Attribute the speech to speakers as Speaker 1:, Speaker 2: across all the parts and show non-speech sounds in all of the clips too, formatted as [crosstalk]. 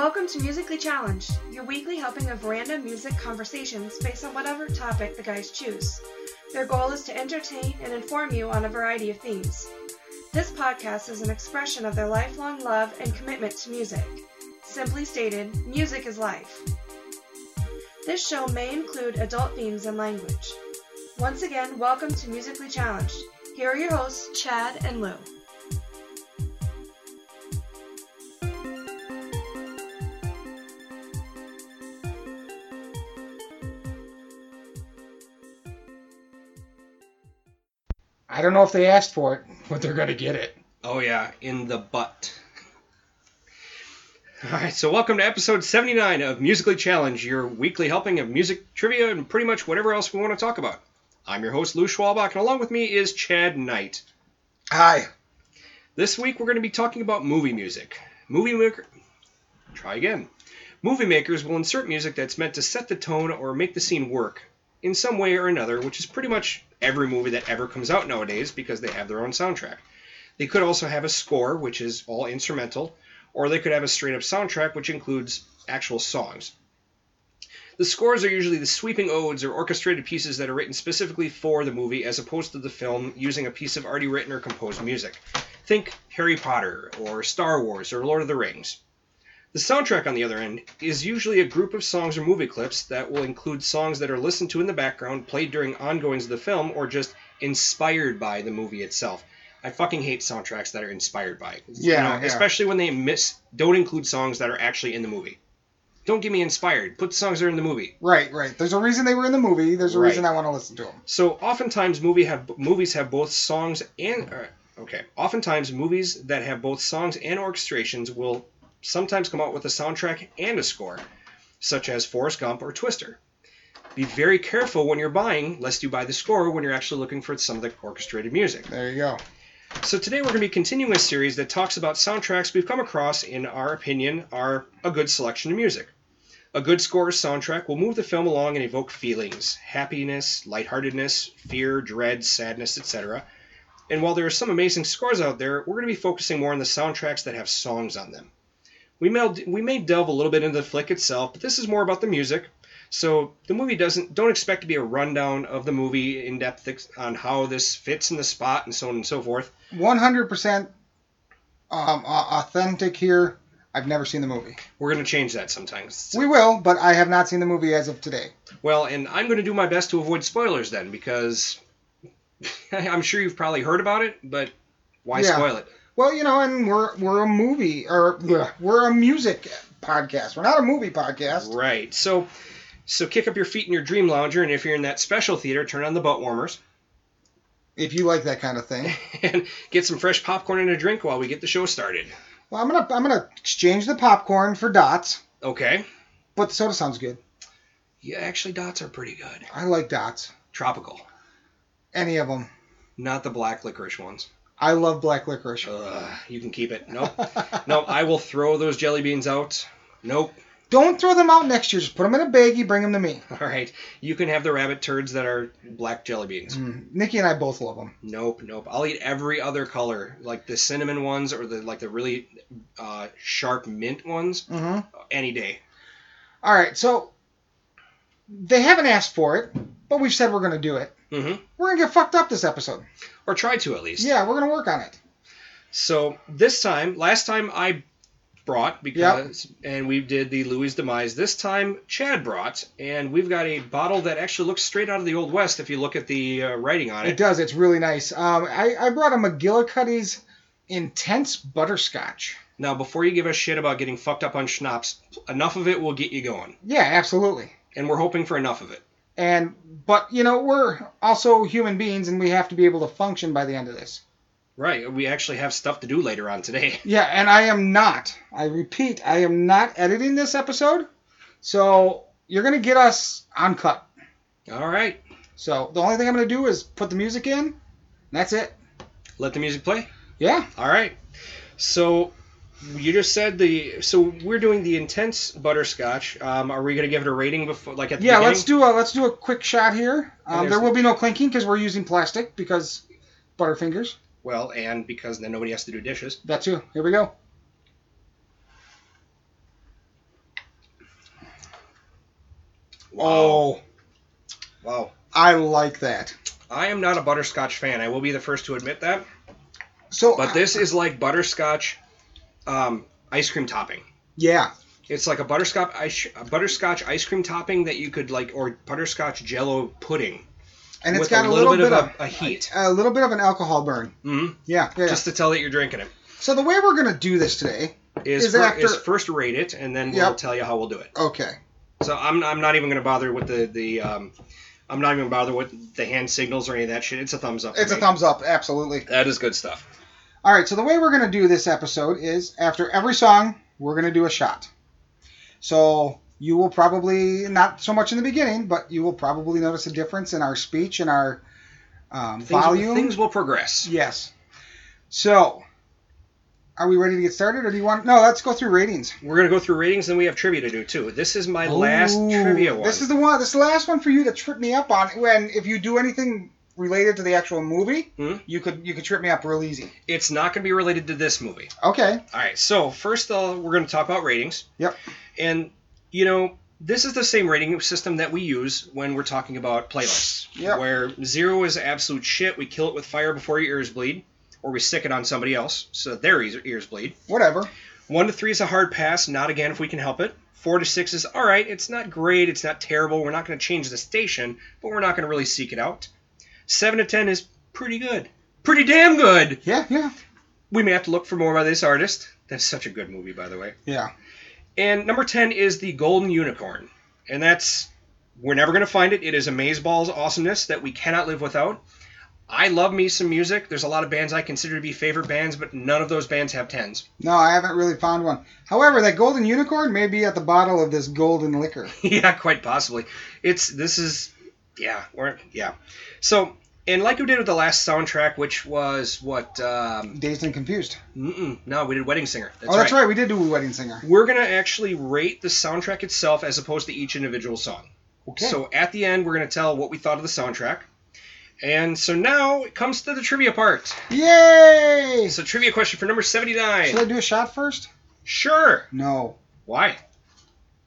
Speaker 1: Welcome to Musically Challenged, your weekly helping of random music conversations based on whatever topic the guys choose. Their goal is to entertain and inform you on a variety of themes. This podcast is an expression of their lifelong love and commitment to music. Simply stated, music is life. This show may include adult themes and language. Once again, welcome to Musically Challenged. Here are your hosts, Chad and Lou.
Speaker 2: I don't know if they asked for it, [laughs] but they're gonna get it.
Speaker 3: Oh yeah, in the butt. All right, so welcome to episode 79 of Musically Challenge, your weekly helping of music trivia and pretty much whatever else we want to talk about. I'm your host Lou Schwalbach, and along with me is Chad Knight.
Speaker 2: Hi.
Speaker 3: This week we're going to be talking about movie music. Movie maker. Try again. Movie makers will insert music that's meant to set the tone or make the scene work in some way or another, which is pretty much every movie that ever comes out nowadays because they have their own soundtrack. They could also have a score, which is all instrumental, or they could have a straight up soundtrack, which includes actual songs. The scores are usually the sweeping odes or orchestrated pieces that are written specifically for the movie as opposed to the film using a piece of already written or composed music. Think Harry Potter, or Star Wars, or Lord of the Rings. The soundtrack, on the other end, is usually a group of songs or movie clips that will include songs that are listened to in the background, played during ongoings of the film, or just inspired by the movie itself. I fucking hate soundtracks that are inspired by. You
Speaker 2: Yeah,
Speaker 3: know,
Speaker 2: yeah.
Speaker 3: Especially when they miss, don't include songs that are actually in the movie. Don't get me inspired. Put the songs that are in the movie.
Speaker 2: Right, right. There's a reason they were in the movie. There's a
Speaker 3: Right.
Speaker 2: reason I want to listen to them.
Speaker 3: So oftentimes movie have movies have both songs and uh, okay. Oftentimes movies that have both songs and orchestrations will sometimes come out with a soundtrack and a score, such as Forrest Gump or Twister. Be very careful when you're buying, lest you buy the score when you're actually looking for some of the orchestrated music.
Speaker 2: There you go.
Speaker 3: So today we're going to be continuing a series that talks about soundtracks we've come across in our opinion are a good selection of music. A good score or soundtrack will move the film along and evoke feelings, happiness, lightheartedness, fear, dread, sadness, etc. And while there are some amazing scores out there, we're going to be focusing more on the soundtracks that have songs on them. We may, we may delve a little bit into the flick itself, but this is more about the music. So the movie doesn't don't expect to be a rundown of the movie in depth on how this fits in the spot and so on and so forth.
Speaker 2: 100% um, authentic here. I've never seen the movie.
Speaker 3: We're going to change that sometimes.
Speaker 2: We will, but I have not seen the movie as of today.
Speaker 3: Well, and I'm going to do my best to avoid spoilers then because [laughs] I'm sure you've probably heard about it, but why
Speaker 2: Yeah.
Speaker 3: spoil it?
Speaker 2: Well, you know, and we're we're a movie or we're a music podcast. We're not a movie podcast.
Speaker 3: Right. So so kick up your feet in your dream lounger and if you're in that special theater, turn on the butt warmers
Speaker 2: If you like that kind of thing. [laughs]
Speaker 3: and get some fresh popcorn and a drink while we get the show started.
Speaker 2: Well, I'm gonna I'm gonna exchange the popcorn for dots,
Speaker 3: Okay?
Speaker 2: but the soda sounds good.
Speaker 3: Yeah, actually dots are pretty good.
Speaker 2: I like dots.
Speaker 3: Tropical,
Speaker 2: Any of them.
Speaker 3: not the black licorice ones.
Speaker 2: I love black licorice.
Speaker 3: Ugh, you can keep it. Nope. nope, [laughs] I will throw those jelly beans out. Nope.
Speaker 2: Don't throw them out next year. Just put them in a baggie. Bring them to me. [laughs]
Speaker 3: All right. You can have the rabbit turds that are black jelly beans.
Speaker 2: Mm, Nikki and I both love them.
Speaker 3: Nope, nope. I'll eat every other color, like the cinnamon ones or the like the really uh, sharp mint ones,
Speaker 2: hmm
Speaker 3: any day.
Speaker 2: All right, so they haven't asked for it, but we've said we're going to do it.
Speaker 3: Hmm
Speaker 2: We're going to get fucked up this episode.
Speaker 3: Or try to at least.
Speaker 2: Yeah, we're going to work on it.
Speaker 3: So this time, last time I brought because and we did the Louis demise. This time Chad brought, and we've got a bottle that actually looks straight out of the old west if you look at the uh, writing on
Speaker 2: It
Speaker 3: it.
Speaker 2: does. It's really nice. Um, I, I brought a McGillicuddy's Intense Butterscotch.
Speaker 3: Now, before you give us shit about getting fucked up on schnapps, enough of it will get you going,
Speaker 2: Yeah, absolutely.
Speaker 3: and we're hoping for enough of it.
Speaker 2: And but you know we're also human beings, and we have to be able to function by the end of this.
Speaker 3: Right. We actually have stuff to do later on today. [laughs]
Speaker 2: Yeah, and I am not. I repeat, I am not editing this episode, so you're gonna get us uncut.
Speaker 3: All right.
Speaker 2: So the only thing I'm gonna do is put the music in. and That's it.
Speaker 3: Let the music play.
Speaker 2: Yeah.
Speaker 3: All right. So you just said the so we're doing the intense butterscotch. Um, are we gonna give it a rating before like at the
Speaker 2: Yeah.
Speaker 3: beginning?
Speaker 2: Let's do a let's do a quick shot here. Um, there will be no clinking because we're using plastic because Butterfingers.
Speaker 3: Well, and because then nobody has to do dishes.
Speaker 2: That too. Here we go. Oh,
Speaker 3: Wow.
Speaker 2: I like that.
Speaker 3: I am not a butterscotch fan. I will be the first to admit that.
Speaker 2: So,
Speaker 3: But this is like butterscotch um, ice cream topping.
Speaker 2: yeah,
Speaker 3: It's like a butterscotch ice, a butterscotch ice cream topping that you could like, or butterscotch Jello pudding
Speaker 2: and it's got
Speaker 3: a
Speaker 2: a
Speaker 3: little,
Speaker 2: little,
Speaker 3: bit,
Speaker 2: of,
Speaker 3: of a, a heat,
Speaker 2: a little bit of an alcohol burn.
Speaker 3: hmm
Speaker 2: Yeah, yeah.
Speaker 3: just to tell that you're drinking it.
Speaker 2: so the way we're gonna do this today,
Speaker 3: Is,
Speaker 2: Is
Speaker 3: fir-
Speaker 2: after-
Speaker 3: is first rate it, and then we'll
Speaker 2: Yep.
Speaker 3: tell you how we'll do it.
Speaker 2: okay,
Speaker 3: So I'm, I'm not even gonna bother with the the um, I'm not even bother with the hand signals or any of that shit. It's a thumbs up. for
Speaker 2: it's a thumbs up, absolutely.
Speaker 3: That is good stuff.
Speaker 2: All right, so the way we're gonna do this episode is after every song, we're gonna do a shot. So you will probably not so much in the beginning, but you will probably notice a difference in our speech and our um,
Speaker 3: Things,
Speaker 2: volume.
Speaker 3: things will progress.
Speaker 2: Yes. So, are we ready to get started, or do you want? No, let's go through ratings.
Speaker 3: We're gonna go through ratings, and we have trivia to do too. This is my last trivia one.
Speaker 2: This is the one. This is the last one for you to trip me up on. When if you do anything related to the actual movie,
Speaker 3: Hmm?
Speaker 2: you could you could trip me up real easy.
Speaker 3: It's not gonna be related to this movie.
Speaker 2: Okay.
Speaker 3: All right. So first, uh, we're gonna talk about ratings.
Speaker 2: Yep.
Speaker 3: And you know, this is the same rating system that we use when we're talking about playlists.
Speaker 2: Yep.
Speaker 3: Where zero is absolute shit. We kill it with fire before your ears bleed, or we stick it on somebody else so that their ears, ears bleed.
Speaker 2: Whatever.
Speaker 3: One to three is a hard pass. Not again if we can help it. Four to six is all right. It's not great. It's not terrible. We're not going to change the station, but we're not going to really seek it out. Seven to ten is pretty good. Pretty damn good.
Speaker 2: Yeah. Yeah.
Speaker 3: We may have to look for more by this artist. That's such a good movie, by the way.
Speaker 2: Yeah.
Speaker 3: And number 10 is the Golden Unicorn. And that's, we're never going to find it. It is Amazeballs awesomeness that we cannot live without. I love me some music. There's a lot of bands I consider to be favorite bands, but none of those bands have 10s.
Speaker 2: No, I haven't really found one. However, that golden unicorn may be at the bottle of this golden liquor. [laughs]
Speaker 3: yeah, quite possibly. It's, this is, yeah, or, yeah. So, and like we did with the last soundtrack, which was what, um,
Speaker 2: Dazed and confused.
Speaker 3: mm-mm, no, we did Wedding Singer.
Speaker 2: oh, that's right. We did do wedding singer.
Speaker 3: We're going to actually rate the soundtrack itself as opposed to each individual song.
Speaker 2: Okay.
Speaker 3: So at the end, we're going to tell what we thought of the soundtrack. And so now it comes to the trivia part.
Speaker 2: Yay!
Speaker 3: So trivia question for number 79.
Speaker 2: Should I do a shot first?
Speaker 3: Sure.
Speaker 2: No.
Speaker 3: Why?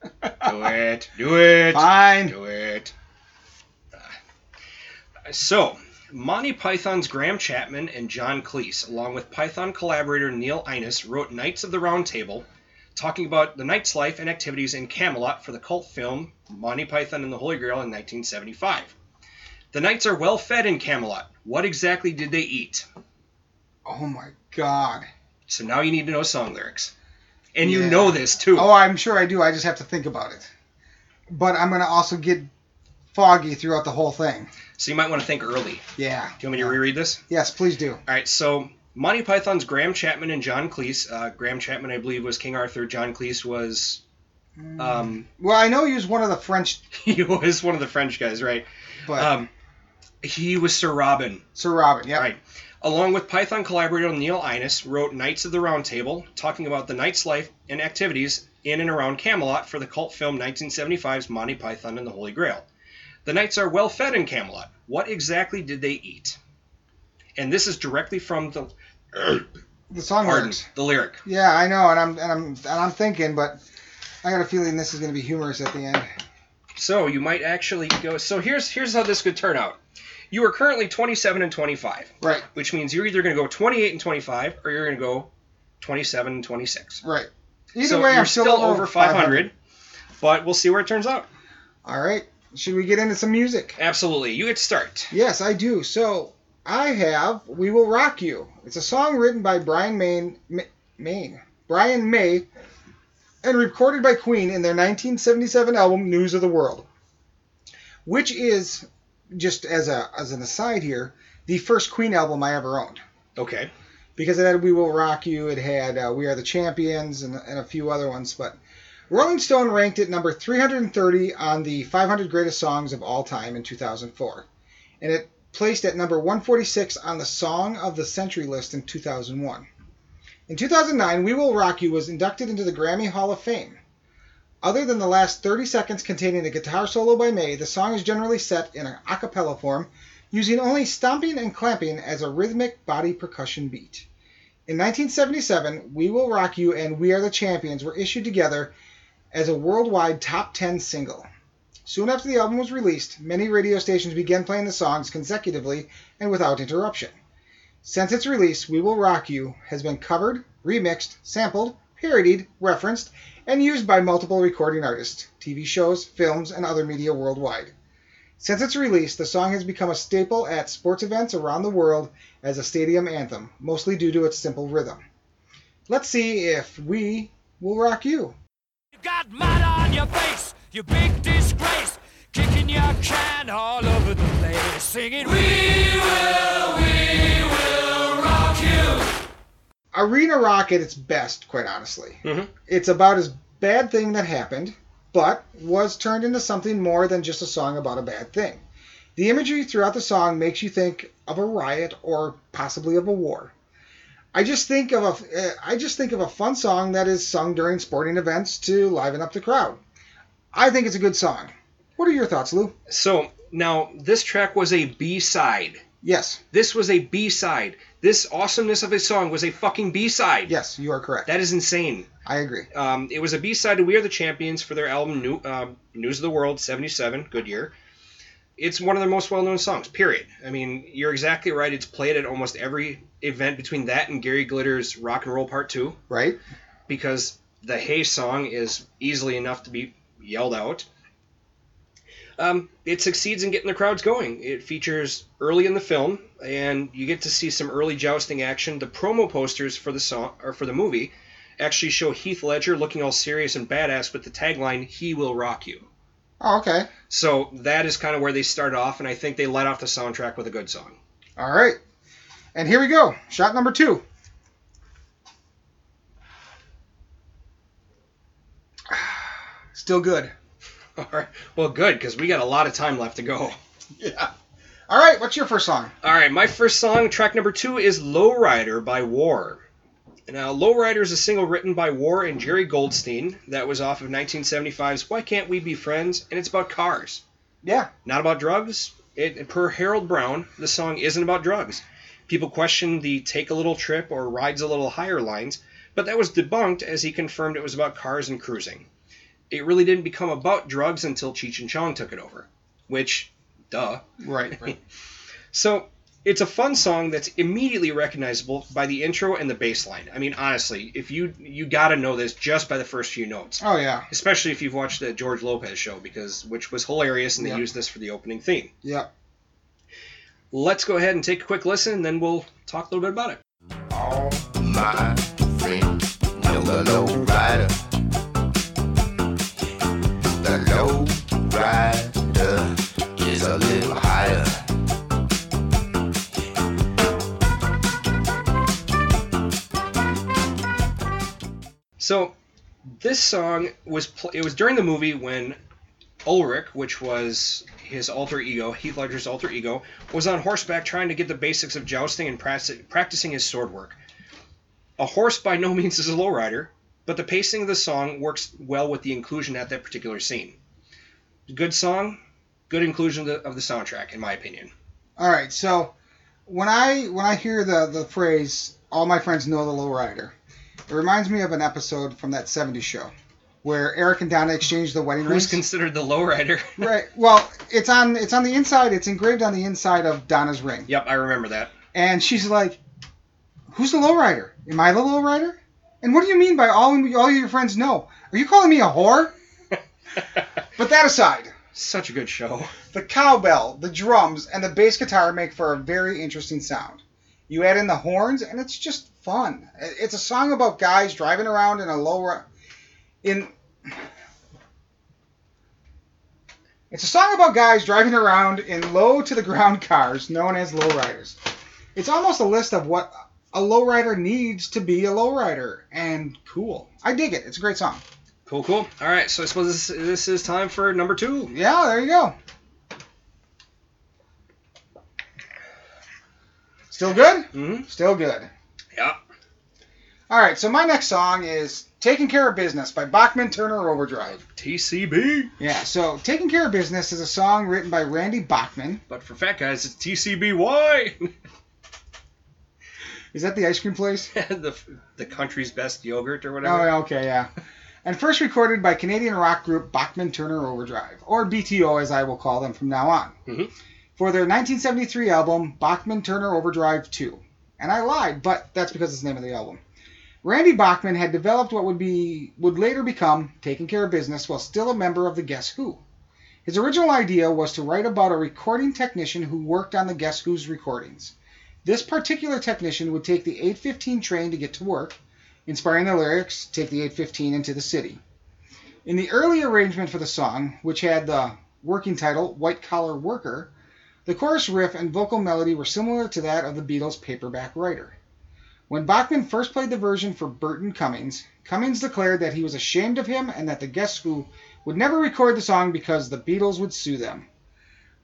Speaker 3: do it. Do it. [laughs]
Speaker 2: Fine.
Speaker 3: Do it. So, Monty Python's Graham Chapman and John Cleese, along with Python collaborator Neil Innes, wrote Knights of the Round Table, talking about the knight's life and activities in Camelot for the cult film Monty Python and the Holy Grail in 1975. The knights are well fed in Camelot. What exactly did they eat?
Speaker 2: Oh my god.
Speaker 3: So now you need to know song lyrics. And you
Speaker 2: Yeah.
Speaker 3: know this too.
Speaker 2: Oh, I'm sure I do. I just have to think about it. But I'm gonna also get foggy throughout the whole thing.
Speaker 3: So you might want to think early.
Speaker 2: Yeah.
Speaker 3: Do you want me to reread this?
Speaker 2: Yes, please do.
Speaker 3: All right, so Monty Python's Graham Chapman and John Cleese. Uh, Graham Chapman, I believe, was King Arthur. John Cleese was um,
Speaker 2: Well, I know he was one of the French, [laughs]
Speaker 3: he was one of the French guys, right?
Speaker 2: but
Speaker 3: Um, he was Sir Robin,
Speaker 2: Sir Robin. Yeah.
Speaker 3: right? Along with Python collaborator Neil Innes, wrote Knights of the Round Table, talking about the knight's life and activities in and around Camelot for the cult film 1975's Monty Python and the Holy Grail. The knights are well fed in Camelot. What exactly did they eat? And this is directly from the
Speaker 2: The song
Speaker 3: pardon,
Speaker 2: lyrics.
Speaker 3: the lyric.
Speaker 2: Yeah, I know, and I'm and I'm and I'm thinking, but I got a feeling this is gonna be humorous at the end.
Speaker 3: So you might actually go. So here's here's how this could turn out. You are currently 27 and 25,
Speaker 2: Right.
Speaker 3: which means you're either going to go 28 and 25 or you're going to go 27 and 26.
Speaker 2: Right. Either
Speaker 3: so
Speaker 2: way,
Speaker 3: you're
Speaker 2: I'm still,
Speaker 3: over 500, but we'll see where it turns out.
Speaker 2: All right. Should we get into some music?
Speaker 3: Absolutely, you get to start.
Speaker 2: Yes, I do. So I have "We Will Rock You." It's a song written by Brian Main, Ma- Main, Brian May, and recorded by Queen in their 1977 album "News of the World," which is just as a as an aside here, the first Queen album I ever owned
Speaker 3: Okay.
Speaker 2: because it had "We Will Rock You," it had uh, "We Are the Champions," and, and a few other ones. But Rolling Stone ranked it number 330 on the 500 greatest songs of all time in 2004, and it placed at number 146 on the Song of the Century list in 2001. In 2009, "We Will Rock You" was inducted into the Grammy Hall of Fame. Other than the last 30 seconds containing a guitar solo by May, the song is generally set in an a cappella form, using only stomping and clamping as a rhythmic body percussion beat. In 1977, We Will Rock You and We Are the Champions were issued together as a worldwide top 10 single. Soon after the album was released, many radio stations began playing the songs consecutively and without interruption. Since its release, We Will Rock You has been covered, remixed, sampled, parodied, referenced, and used by multiple recording artists, TV shows, films, and other media worldwide. Since its release, the song has become a staple at sports events around the world as a stadium anthem, mostly due to its simple rhythm. Let's see if We Will Rock You.
Speaker 4: You got mud on your face, you big disgrace, kicking your can all over the place, singing, We will, we will rock you.
Speaker 2: Arena Rock at its best, quite honestly.
Speaker 3: Mhm.
Speaker 2: It's about as bad thing that happened, but was turned into something more than just a song about a bad thing. The imagery throughout the song makes you think of a riot or possibly of a war. I just think of a uh, I just think of a fun song that is sung during sporting events to liven up the crowd. I think it's a good song. What are your thoughts, Lou?
Speaker 3: So now this track was a B side.
Speaker 2: Yes,
Speaker 3: This was a B side. This awesomeness of a song was a fucking B side.
Speaker 2: yes, you are correct.
Speaker 3: That is insane.
Speaker 2: I agree.
Speaker 3: Um, it was a B side to "We Are the Champions" for their album New, um "News of the World" '77. Good year. It's one of their most well-known songs. Period. I mean, you're exactly right. It's played at almost every event between that and Gary Glitter's "Rock and Roll Part 2
Speaker 2: Right?
Speaker 3: because the "Hey" song is easily enough to be yelled out. Um, it succeeds in getting the crowds going. It features early in the film, and you get to see some early jousting action. The promo posters for the song or for the movie actually show Heath Ledger looking all serious and badass with the tagline "He will rock you."
Speaker 2: Oh, okay.
Speaker 3: So that is kind of where they start off, and I think they let off the soundtrack with a good song.
Speaker 2: All right. And here we go. Shot number two. [sighs] Still good. [laughs]
Speaker 3: All right. Well, good because we got a lot of time left to go. [laughs]
Speaker 2: Yeah. All right. What's your first song?
Speaker 3: All right, my first song, track number two, is Lowrider by War. Now, Lowrider is a single written by War and Jerry Goldstein that was off of 1975's Why Can't We Be Friends? and it's about cars,
Speaker 2: Yeah.
Speaker 3: not about drugs. It, per Harold Brown, the song isn't about drugs. People questioned the take a little trip or rides a little higher lines, but that was debunked as he confirmed it was about cars and cruising. It really didn't become about drugs until Cheech and Chong took it over, which, duh.
Speaker 2: Right. Right. [laughs]
Speaker 3: So it's a fun song that's immediately recognizable by the intro and the bass line. I mean, honestly, if you you got to know this just by the first few notes,
Speaker 2: oh yeah.
Speaker 3: especially if you've watched the George Lopez show, because which was hilarious, and they
Speaker 2: Yeah.
Speaker 3: used this for the opening theme.
Speaker 2: Yeah.
Speaker 3: Let's go ahead and take a quick listen, and then we'll talk a little bit about it.
Speaker 5: All my friends know the low rider. The low rider is a little higher.
Speaker 3: So this song was pl- it was during the movie when Ulrich, which was his alter ego, Heath Ledger's alter ego, was on horseback trying to get the basics of jousting and prac- practicing his sword work. A horse by no means is a lowrider, but the pacing of the song works well with the inclusion at that particular scene. Good song, good inclusion of the, of the soundtrack, in my opinion.
Speaker 2: All right. So when I when I hear the the phrase "all my friends know the low rider," it reminds me of an episode from that '70s show where Eric and Donna exchanged the wedding
Speaker 3: Who's
Speaker 2: rings.
Speaker 3: Who's considered the lowrider? [laughs]
Speaker 2: right. Well, it's on it's on the inside. It's engraved on the inside of Donna's ring.
Speaker 3: yep, I remember that.
Speaker 2: And she's like, "Who's the lowrider? Am I the lowrider? And what do you mean by all all your friends know? Are you calling me a whore?" [laughs] But that aside,
Speaker 3: Such a good show.
Speaker 2: the cowbell, the drums, and the bass guitar make for a very interesting sound. You add in the horns, and it's just fun. It's a song about guys driving around in a low in. It's a song about guys driving around in low to the ground [laughs] cars known as lowriders. It's almost a list of what a lowrider needs to be a lowrider, and cool. I dig it. It's a great song.
Speaker 3: Cool, cool. All right, so I suppose this, this is time for number two.
Speaker 2: Yeah, there you go. Still good?
Speaker 3: Mm-hmm.
Speaker 2: Still good.
Speaker 3: Yeah.
Speaker 2: All right, so my next song is Taking Care of Business by Bachman Turner Overdrive.
Speaker 3: TCB.
Speaker 2: Yeah, so Taking Care of Business is a song written by Randy Bachman.
Speaker 3: But for fat guys, it's TCBY. [laughs]
Speaker 2: Is that the ice cream place? [laughs]
Speaker 3: the the country's best yogurt or
Speaker 2: Oh,
Speaker 3: whatever.
Speaker 2: yeah, okay, yeah. and first recorded by Canadian rock group Bachman Turner Overdrive, or BTO as I will call them from now on,
Speaker 3: Mhm.
Speaker 2: for their 1973 album Bachman Turner Overdrive 2. And I lied, but that's because it's the name of the album. Randy Bachman had developed what would be would later become Taking Care of Business while still a member of the Guess Who. His original idea was to write about a recording technician who worked on the Guess Who's recordings. This particular technician would take the 815 train to get to work, inspiring the lyrics, take the 815 into the city. In the early arrangement for the song, which had the working title White Collar Worker, the chorus riff and vocal melody were similar to that of the Beatles' paperback writer. When Bachman first played the version for Burton Cummings, Cummings declared that he was ashamed of him and that the Guess Who would never record the song because the Beatles would sue them.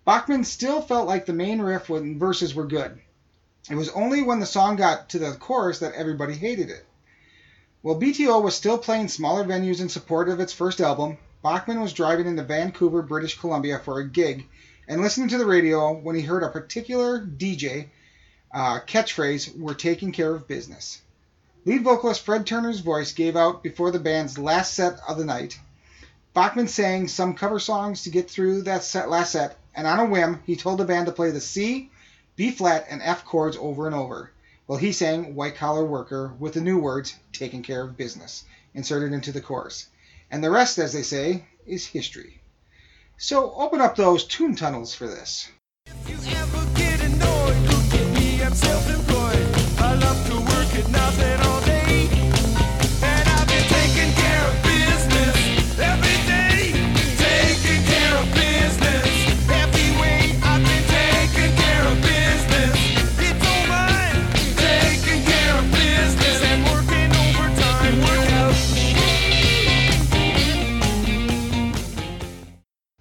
Speaker 2: Bachman still felt like the main riff and verses were good. It was only when the song got to the chorus that everybody hated it. While BTO was still playing smaller venues in support of its first album, Bachman was driving into Vancouver, British Columbia for a gig and listening to the radio when he heard a particular DJ uh, catchphrase, We're taking care of business. Lead vocalist Fred Turner's voice gave out before the band's last set of the night. Bachman sang some cover songs to get through that set, last set, and on a whim, he told the band to play the C, B flat, and F chords over and over, while he sang White Collar Worker with the new words, Taking Care of Business, inserted into the chorus. And the rest, as they say, is history. So open up those tune tunnels for this.
Speaker 4: Annoyed,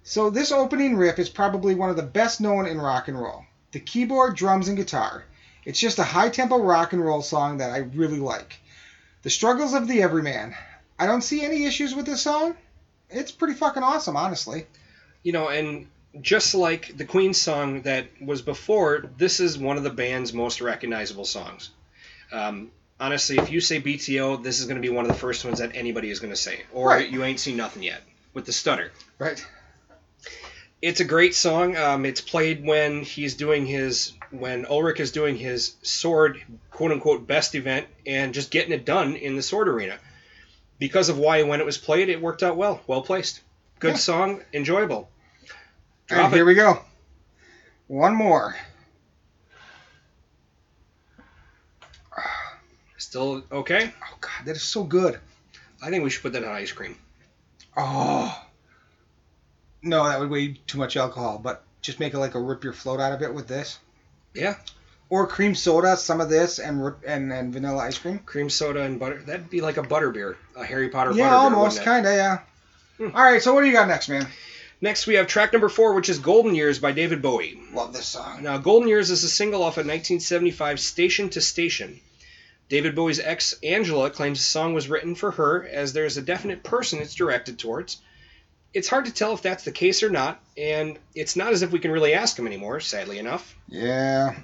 Speaker 2: So this opening riff is probably one of the best known in rock and roll. The keyboard, drums, and guitar. It's just a high tempo rock and roll song that I really like. The struggles of the everyman. I don't see any issues with this song. It's pretty fucking awesome, honestly.
Speaker 3: You know, and just like the Queen song that was before, this is one of the band's most recognizable songs. Um, honestly, if you say BTO, this is going to be one of the first ones that anybody is going to say. Or
Speaker 2: Right.
Speaker 3: you ain't seen nothing yet with the stutter.
Speaker 2: Right.
Speaker 3: It's a great song. Um, it's played when he's doing his when Ulrich is doing his sword quote unquote best event and just getting it done in the sword arena. Because of why when it was played, it worked out well. Well placed. Good
Speaker 2: Yeah.
Speaker 3: song, enjoyable. Drop
Speaker 2: here
Speaker 3: it.
Speaker 2: we go. One more.
Speaker 3: Still okay?
Speaker 2: Oh god, that is so good.
Speaker 3: I think we should put that on ice cream.
Speaker 2: Oh. No, that would weigh too much alcohol, but just make it like a rip your float out of it with this.
Speaker 3: Yeah.
Speaker 2: Or cream soda, some of this, and and, and vanilla ice cream.
Speaker 3: Cream soda and butter. That'd be like a butter beer, a Harry Potter
Speaker 2: yeah,
Speaker 3: butter beer.
Speaker 2: almost,
Speaker 3: wouldn't it?
Speaker 2: kind of, yeah.
Speaker 3: Hmm.
Speaker 2: All right, so what do you got next, man?
Speaker 3: Next, we have track number four, which is Golden Years by David Bowie.
Speaker 2: Love this song.
Speaker 3: Now, Golden Years is a single off of 1975 Station to Station. David Bowie's ex, Angela, claims the song was written for her, as there's a definite person it's directed towards. It's hard to tell if that's the case or not, and it's not as if we can really ask him anymore, sadly enough.
Speaker 2: Yeah.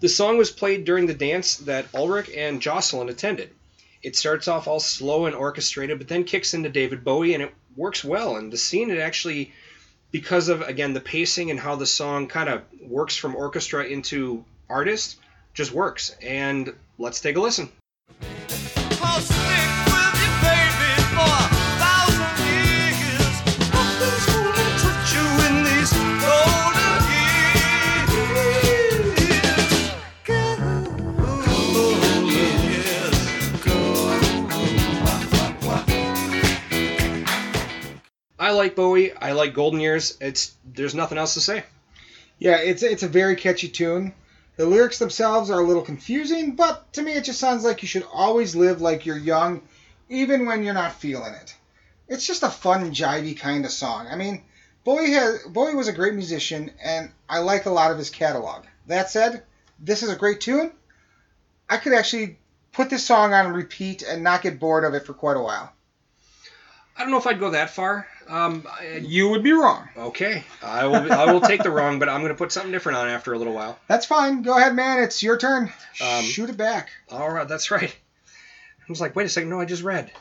Speaker 3: The song was played during the dance that Ulrich and Jocelyn attended. It starts off all slow and orchestrated, but then kicks into David Bowie, and it works well. And the scene, it actually, because of, again, the pacing and how the song kind of works from orchestra into artist, just works. And let's take a listen.
Speaker 4: I'll
Speaker 3: I like Bowie. I like Golden Years. It's there's nothing else to say.
Speaker 2: Yeah, it's it's a very catchy tune. The lyrics themselves are a little confusing, but to me it just sounds like you should always live like you're young, even when you're not feeling it. It's just a fun, jivey kind of song. I mean, Bowie has Bowie was a great musician, and I like a lot of his catalog. That said, this is a great tune. I could actually put this song on repeat and not get bored of it for quite a while.
Speaker 3: I don't know if I'd go that far. Um, I-
Speaker 2: You would be wrong.
Speaker 3: okay, I will. I will take the wrong, but I'm going to put something different on after a little while.
Speaker 2: That's fine. Go ahead, man. It's your turn.
Speaker 3: Um,
Speaker 2: Shoot it back.
Speaker 3: All right, that's right. I was like, wait a second, no, I just read.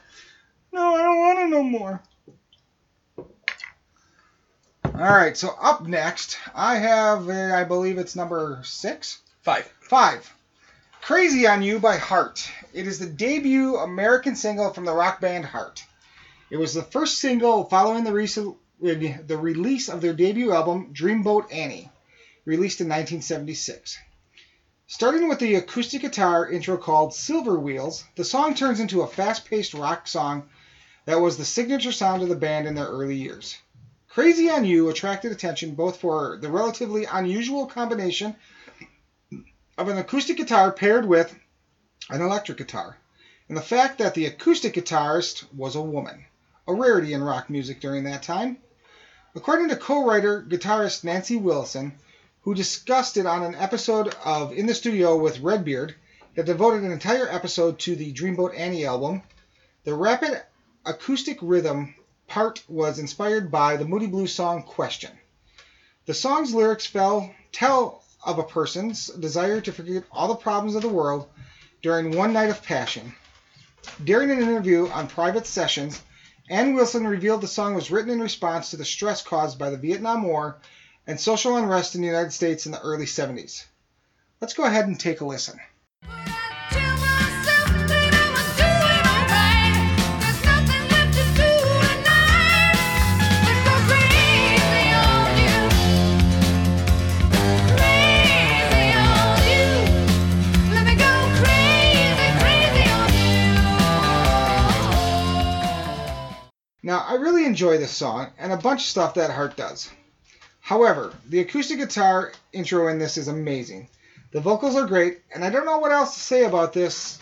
Speaker 2: No, I don't want to know more. All right, so up next, I have, uh, I believe it's number six?
Speaker 3: Five.
Speaker 2: Five. Crazy on You by Heart. It is the debut American single from the rock band Heart. It was the first single following the, recent, eh, the release of their debut album, Dreamboat Annie, released in 1976. Starting with the acoustic guitar intro called Silver Wheels, the song turns into a fast paced rock song that was the signature sound of the band in their early years. Crazy on You attracted attention both for the relatively unusual combination of an acoustic guitar paired with an electric guitar, and the fact that the acoustic guitarist was a woman, a rarity in rock music during that time. According to co writer guitarist Nancy Wilson, who discussed it on an episode of In the Studio with Redbeard that devoted an entire episode to the Dreamboat Annie album, the rapid acoustic rhythm part was inspired by the Moody Blues song Question. The song's lyrics fell, tell of a person's desire to forget all the problems of the world during one night of passion. During an interview on private sessions, Ann Wilson revealed the song was written in response to the stress caused by the Vietnam War and social unrest in the United States in the early 70s. Let's go ahead and take a listen. Now, I really enjoy this song and a bunch of stuff that Heart does. However, the acoustic guitar intro in this is amazing. The vocals are great, and I don't know what else to say about this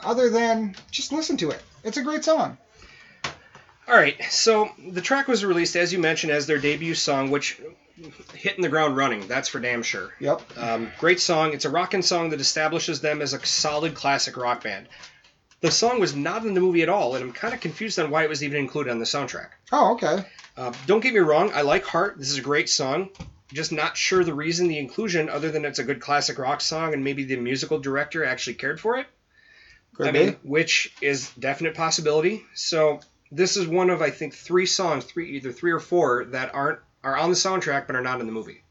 Speaker 2: other than just listen to it. It's a great song.
Speaker 3: All right, so the track was released, as you mentioned, as their debut song, which hitting the ground running. That's for damn sure.
Speaker 2: Yep.
Speaker 3: Um, great song. It's a rockin' song that establishes them as a solid classic rock band. The song was not in the movie at all, and I'm kind of confused on why it was even included on the soundtrack.
Speaker 2: Oh, okay.
Speaker 3: Uh, don't get me wrong, I like Heart. This is a great song. Just not sure the reason the inclusion, other than it's a good classic rock song and maybe the musical director actually cared for it.
Speaker 2: Could
Speaker 3: I
Speaker 2: be.
Speaker 3: mean, which is definite possibility. So this is one of I think three songs, three either three or four that aren't are on the soundtrack but are not in the movie.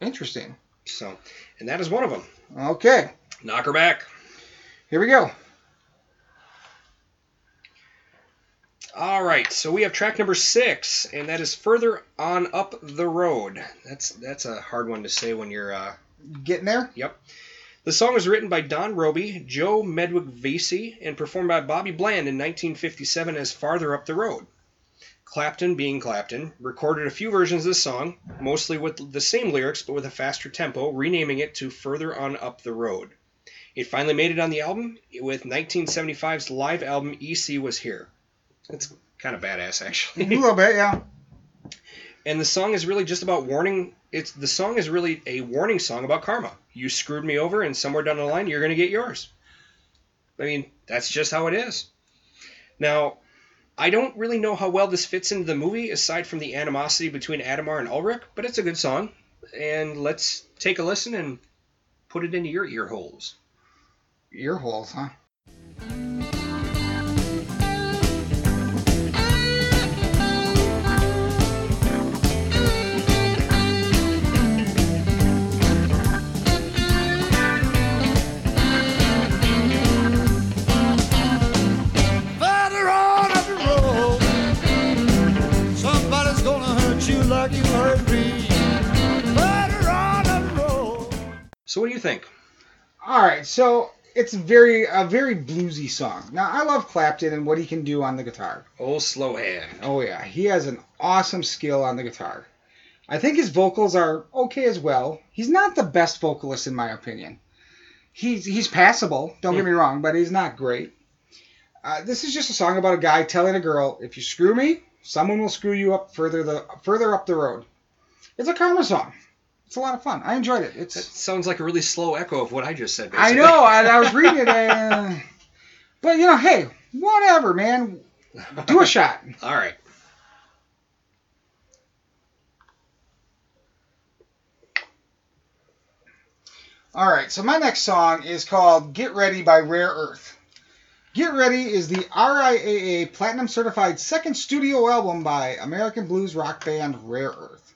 Speaker 2: Interesting.
Speaker 3: So, and that is one of them.
Speaker 2: Okay,
Speaker 3: Knock her back.
Speaker 2: here we go.
Speaker 3: All right, so we have track number six, and that is further on up the road. That's that's a hard one to say when you're. Uh,
Speaker 2: Getting there?
Speaker 3: yep. The song was written by Don Robey, Joe Medwick Veasey, and performed by Bobby Bland in 1957 as "Farther Up the Road." Clapton, being Clapton, recorded a few versions of the song, mostly with the same lyrics but with a faster tempo, renaming it to "Further on Up the Road." It finally made it on the album with 1975's live album "EC Was Here." It's kind of badass, actually.
Speaker 2: A little bit, yeah.
Speaker 3: and the song is really just about warning. It's the song is really a warning song about karma. You screwed me over, and somewhere down the line, you're going to get yours. I mean, that's just how it is. Now, I don't really know how well this fits into the movie, aside from the animosity between Adhemar and Ulrich, but it's a good song. And let's take a listen and put it into your ear holes.
Speaker 2: Ear holes, huh?
Speaker 3: So, what do you think?
Speaker 2: All right, so it's very a very bluesy song. Now I love Clapton and what he can do on the guitar.
Speaker 3: Oh, slow hand.
Speaker 2: Oh yeah, he has an awesome skill on the guitar. I think his vocals are okay as well. He's not the best vocalist in my opinion. He's he's passable. Don't get me wrong, but he's not great. Uh, this is just a song about a guy telling a girl, "If you screw me, someone will screw you up further the further up the road." It's a karma song. It's a lot of fun. I enjoyed it.
Speaker 3: That
Speaker 2: It's
Speaker 3: sounds like a really slow echo of what I just said.
Speaker 2: I know. I, I was [laughs] reading it, but you know, hey, whatever, man. Do a shot. [laughs]
Speaker 3: All right.
Speaker 2: All right, so my next song is called Get Ready by Rare Earth. Get Ready is the RIAA Platinum Certified second studio album by American blues rock band Rare Earth.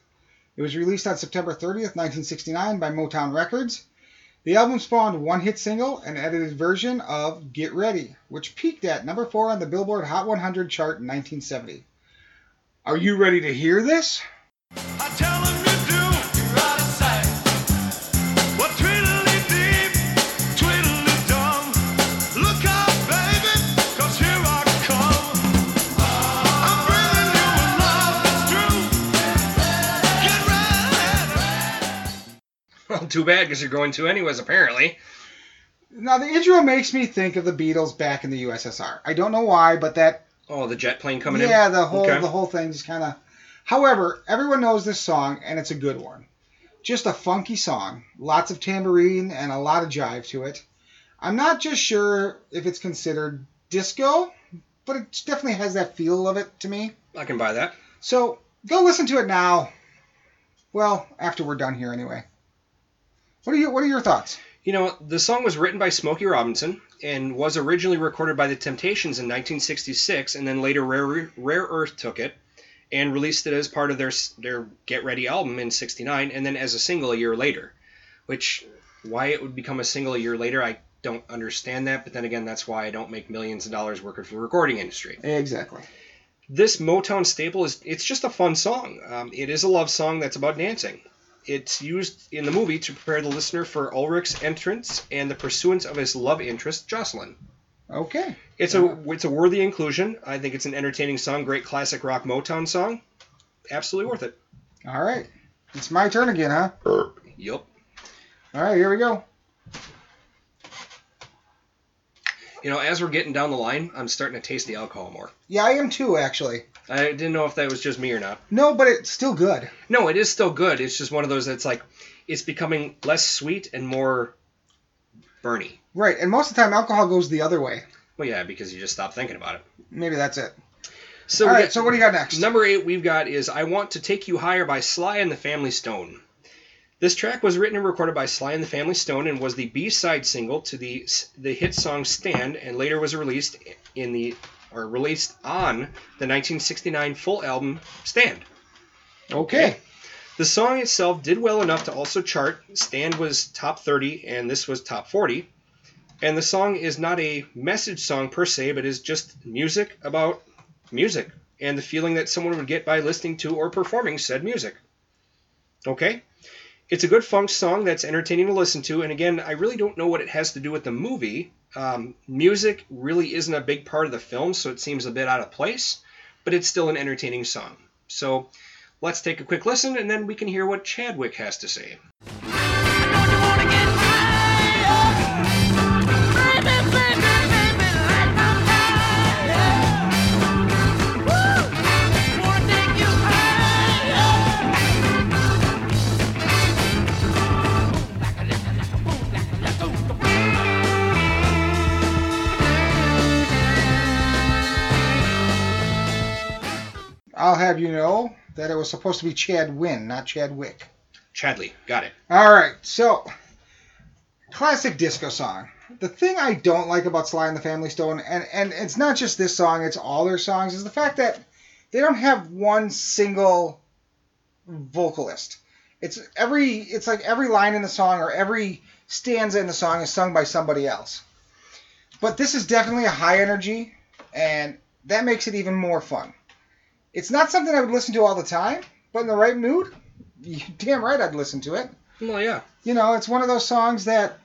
Speaker 2: It was released on September 30th, 1969 by Motown Records. The album spawned one hit single, an edited version of Get Ready, which peaked at number 4 on the Billboard Hot 100 chart in 1970. Are you ready to hear this?
Speaker 3: Too bad because you're going to anyways, apparently.
Speaker 2: Now, the intro makes me think of the Beatles back in the USSR. I don't know why, but that
Speaker 3: Oh, the jet plane coming
Speaker 2: yeah,
Speaker 3: in.
Speaker 2: Yeah the whole
Speaker 3: Okay.
Speaker 2: the whole thing just kind of. However, everyone knows this song, and it's a good one. Just a funky song, lots of tambourine and a lot of jive to it. I'm not just sure if it's considered disco, but it definitely has that feel of it to me.
Speaker 3: I can buy that.
Speaker 2: So go listen to it now. Well, after we're done here, anyway. What are you What are your thoughts?
Speaker 3: You know, the song was written by Smokey Robinson and was originally recorded by the Temptations in 1966, and then later Rare, Rare Earth took it and released it as part of their their Get Ready album in '69, and then as a single a year later. Which, why it would become a single a year later, I don't understand that. But then again, that's why I don't make millions of dollars working for the recording industry.
Speaker 2: Exactly.
Speaker 3: This Motown staple is it's just a fun song. Um, it is a love song that's about dancing. It's used in the movie to prepare the listener for Ulrich's entrance and the pursuance of his love interest, Jocelyn.
Speaker 2: Okay.
Speaker 3: It's a uh-huh. it's a worthy inclusion. I think it's an entertaining song, great classic rock Motown song. Absolutely worth it.
Speaker 2: All right. It's my turn again, huh?
Speaker 3: Yup.
Speaker 2: All right, here we go.
Speaker 3: You know, as we're getting down the line, I'm starting to taste the alcohol more.
Speaker 2: Yeah, I am too, actually.
Speaker 3: I didn't know if that was just me or not.
Speaker 2: No, but it's still good.
Speaker 3: No, it is still good. It's just one of those that's like it's becoming less sweet and more burny.
Speaker 2: Right, and most of the time alcohol goes the other way.
Speaker 3: Well, yeah, because you just stop thinking about it.
Speaker 2: Maybe that's it.
Speaker 3: So,
Speaker 2: All right,
Speaker 3: got-
Speaker 2: so what do you got next?
Speaker 3: number eight we've got is "I Want to Take You Higher" by Sly and the Family Stone. This track was written and recorded by Sly and the Family Stone and was the B-side single to the the hit song "Stand," and later was released in the or released on the 1969 full album "Stand."
Speaker 2: Okay.
Speaker 3: The song itself did well enough to also chart. Stand was top 30, and this was top 40. And the song is not a message song per se, but is just music about music and the feeling that someone would get by listening to or performing said music. Okay? It's a good funk song that's entertaining to listen to, and again, I really don't know what it has to do with the movie. Um, music really isn't a big part of the film, so it seems a bit out of place, but it's still an entertaining song. So let's take a quick listen, and then we can hear what Chadwick has to say.
Speaker 2: I'll have you know that it was supposed to be Chad Wynn, not Chadwick.
Speaker 3: Chadley, got it.
Speaker 2: All right, so classic disco song. The thing I don't like about Sly and the Family Stone, and and it's not just this song; it's all their songs, is the fact that they don't have one single vocalist. It's every it's like every line in the song or every stanza in the song is sung by somebody else. But this is definitely a high energy, and that makes it even more fun. It's not something I would listen to all the time, but in the right mood, you [laughs] damn right I'd listen to it.
Speaker 3: Well, yeah.
Speaker 2: You know, it's one of those songs that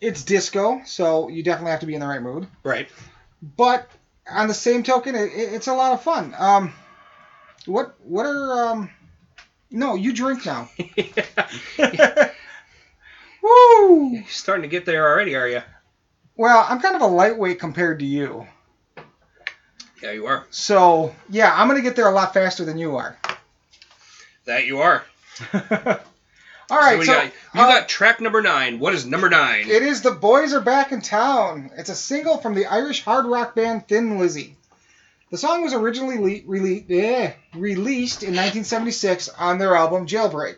Speaker 2: it's disco, so you definitely have to be in the right mood.
Speaker 3: Right.
Speaker 2: But on the same token, it, it- it's a lot of fun. Um, what what are um? No, you drink now. [laughs] Woo!
Speaker 3: You're starting to get there already, are you?
Speaker 2: Well, I'm kind of a lightweight compared to you,
Speaker 3: Yeah, you are.
Speaker 2: so yeah, I'm gonna get there a lot faster than you are.
Speaker 3: That you are. [laughs]
Speaker 2: All right,
Speaker 3: so, we
Speaker 2: so
Speaker 3: got, you
Speaker 2: uh,
Speaker 3: got track number nine. What is number nine?
Speaker 2: It is The Boys Are Back in Town. It's a single from the Irish hard rock band Thin Lizzy. The song was originally le- rele- eh, released in 1976 on their album Jailbreak.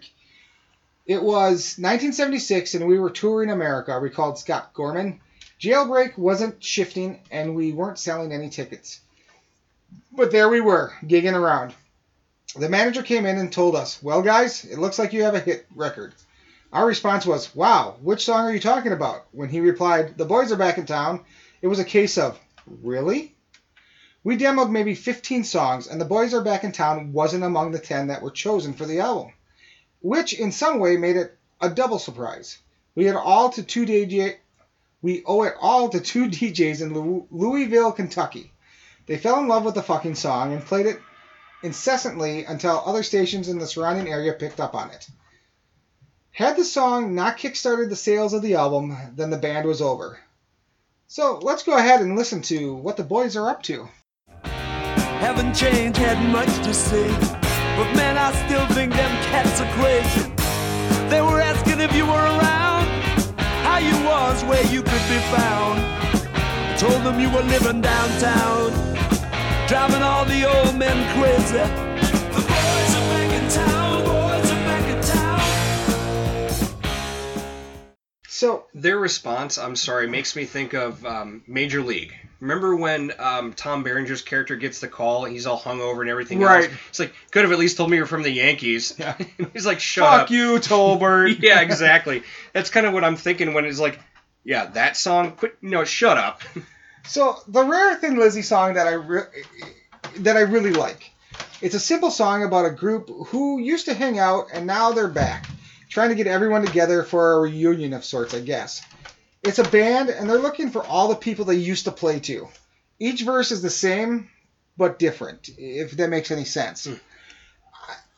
Speaker 2: It was 1976 and we were touring America, recalled Scott Gorham. Jailbreak wasn't shifting, and we weren't selling any tickets. But there we were, gigging around. The manager came in and told us, Well, guys, it looks like you have a hit record. Our response was, Wow, which song are you talking about? When he replied, The boys are back in town, it was a case of, Really? We demoed maybe 15 songs, and The Boys Are Back in Town wasn't among the 10 that were chosen for the album, which in some way made it a double surprise. We had all to two DJ, we owe it all to two [laughs] DJs in Louisville, Kentucky. They fell in love with the fucking song and played it incessantly until other stations in the surrounding area picked up on it. Had the song not kickstarted the sales of the album, then the band was over. So let's go ahead and listen to what the boys are up to.
Speaker 4: Haven't changed, had much to say. But man, I still think them cats are crazy. They were asking if you were around, how you was, where you could be found. I told them you were living downtown, driving all the old men crazy. The boys are back in town, boys are back in town.
Speaker 2: So
Speaker 3: Their response, I'm sorry, makes me think of um, Major League. Remember when um, Tom Berenger's character gets the call? He's all hungover and everything
Speaker 2: Right.
Speaker 3: else. It's like, could have at least told me you're from the Yankees.
Speaker 2: Yeah. [laughs]
Speaker 3: he's like, shut
Speaker 2: fuck
Speaker 3: up.
Speaker 2: you, Tolbert. [laughs]
Speaker 3: yeah, exactly. That's kind of what I'm thinking when it's like, yeah, that song. Quit. No, shut up. [laughs]
Speaker 2: So the Rare Thin Lizzy song that I re- that I really like. It's a simple song about a group who used to hang out and now they're back, trying to get everyone together for a reunion of sorts, I guess. It's a band and they're looking for all the people they used to play to. Each verse is the same but different, if that makes any sense.
Speaker 3: Hmm.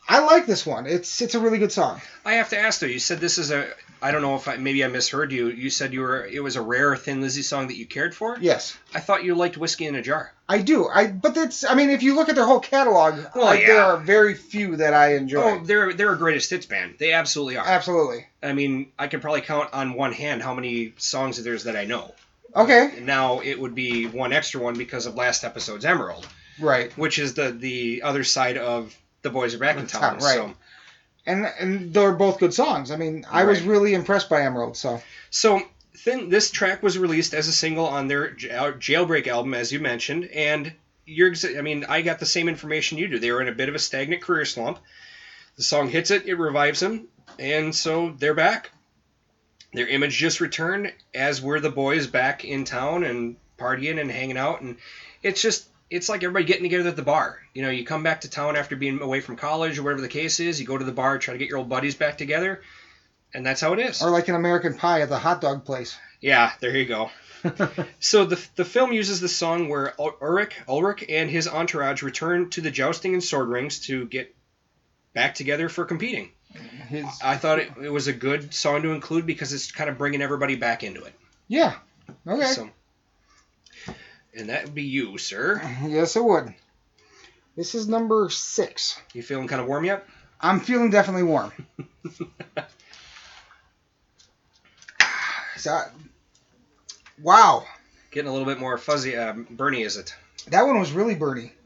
Speaker 2: I, I like this one. It's it's a really good song.
Speaker 3: I have to ask though. You said this is a. I don't know if I maybe I misheard you. You said you were. It was a rare Thin Lizzy song that you cared for.
Speaker 2: Yes.
Speaker 3: I thought you liked whiskey in a jar.
Speaker 2: I do. I but that's I mean if you look at their whole catalog,
Speaker 3: Well,
Speaker 2: I- there are very few that I enjoy.
Speaker 3: Oh, they're they're a greatest hits band. They absolutely are.
Speaker 2: Absolutely.
Speaker 3: I mean, I can probably count on one hand how many songs of theirs that I know.
Speaker 2: Okay.
Speaker 3: Now it would be one extra one because of last episode's Emerald,
Speaker 2: Right.
Speaker 3: which is the the other side of the boys are back in town.
Speaker 2: Right.
Speaker 3: So,
Speaker 2: And and they're both good songs. I mean, I was really impressed by Emerald. So
Speaker 3: so thin, this track was released as a single on their uh, Jailbreak album, as you mentioned, and you're. I mean, I got the same information you do. They were in a bit of a stagnant career slump. The song hits it, it revives them, and so they're back. Their image just returned, as were the boys back in town and partying and hanging out, and it's just it's like everybody getting together at the bar. You know, you come back to town after being away from college or whatever the case is. You go to the bar, try to get your old buddies back together, and that's how it is.
Speaker 2: or like an American Pie at the hot dog place.
Speaker 3: Yeah, there you go. [laughs] So the, the film uses the song where Ulrich, Ulrich and his entourage return to the jousting and sword rings to get back together for competing.
Speaker 2: His,
Speaker 3: I thought it, it was a good song to include because it's kind of bringing everybody back into it.
Speaker 2: yeah. Okay.
Speaker 3: So, and that would be you, sir.
Speaker 2: Yes, it would. This is number six.
Speaker 3: You feeling kind of warm yet?
Speaker 2: I'm feeling definitely warm. [laughs] so, wow,
Speaker 3: Getting a little bit more fuzzy. Um, Bernie, is it?
Speaker 2: that one was really burny. [laughs]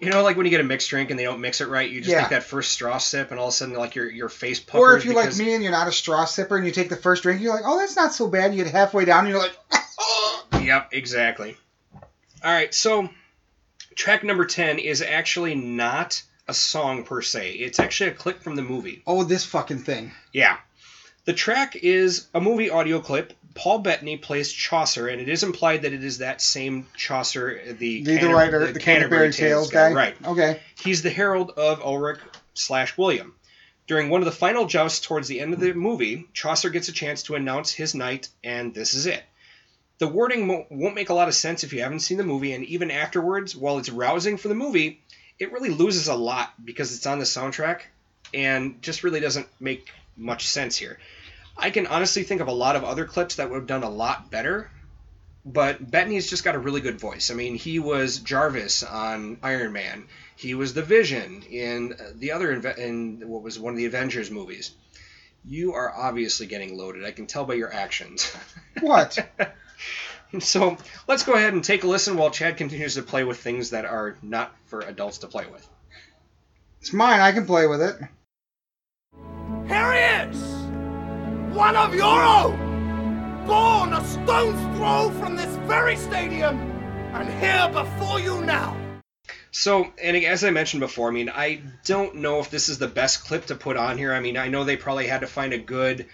Speaker 3: You know, like when you get a mixed drink and they don't mix it right, you just
Speaker 2: Yeah.
Speaker 3: take that first straw sip and all of a sudden, like your your face puckers.
Speaker 2: Or if you're
Speaker 3: because-
Speaker 2: like me and you're not a straw sipper and you take the first drink, you're like, oh, that's not so bad. You get halfway down and you're like, [laughs]
Speaker 3: Yep, exactly. All right, so track number 10 is actually not a song per se. It's actually a clip from the movie.
Speaker 2: oh, this fucking thing.
Speaker 3: Yeah. The track is a movie audio clip. Paul Bettany plays Chaucer, and it is implied that it is that same Chaucer, the,
Speaker 2: The, the
Speaker 3: Canter-
Speaker 2: writer, the, Canterbury Tales guy.
Speaker 3: Right.
Speaker 2: Okay.
Speaker 3: He's the herald of Ulrich slash William. During one of the final jousts towards the end of the movie, Chaucer gets a chance to announce his knight, and this is it. The wording mo- won't make a lot of sense if you haven't seen the movie, and even afterwards, while it's rousing for the movie, it really loses a lot because it's on the soundtrack and just really doesn't make much sense here. I can honestly think of a lot of other clips that would have done a lot better, but Bettany's just got a really good voice. I mean, he was Jarvis on Iron Man. He was the Vision in the other in what was one of the Avengers movies. You are obviously getting loaded. I can tell by your actions.
Speaker 2: What? [laughs] [laughs]
Speaker 3: so let's go ahead and take a listen while Chad continues to play with things that are not for adults to play with.
Speaker 2: it's mine. I can play with it.
Speaker 4: Here he is! One of your own! Born a
Speaker 6: a stone's throw from this very stadium, and here before you now.
Speaker 3: So, and as I mentioned before, I mean, I don't know if this is the best clip to put on here. I mean, I know they probably had to find a good,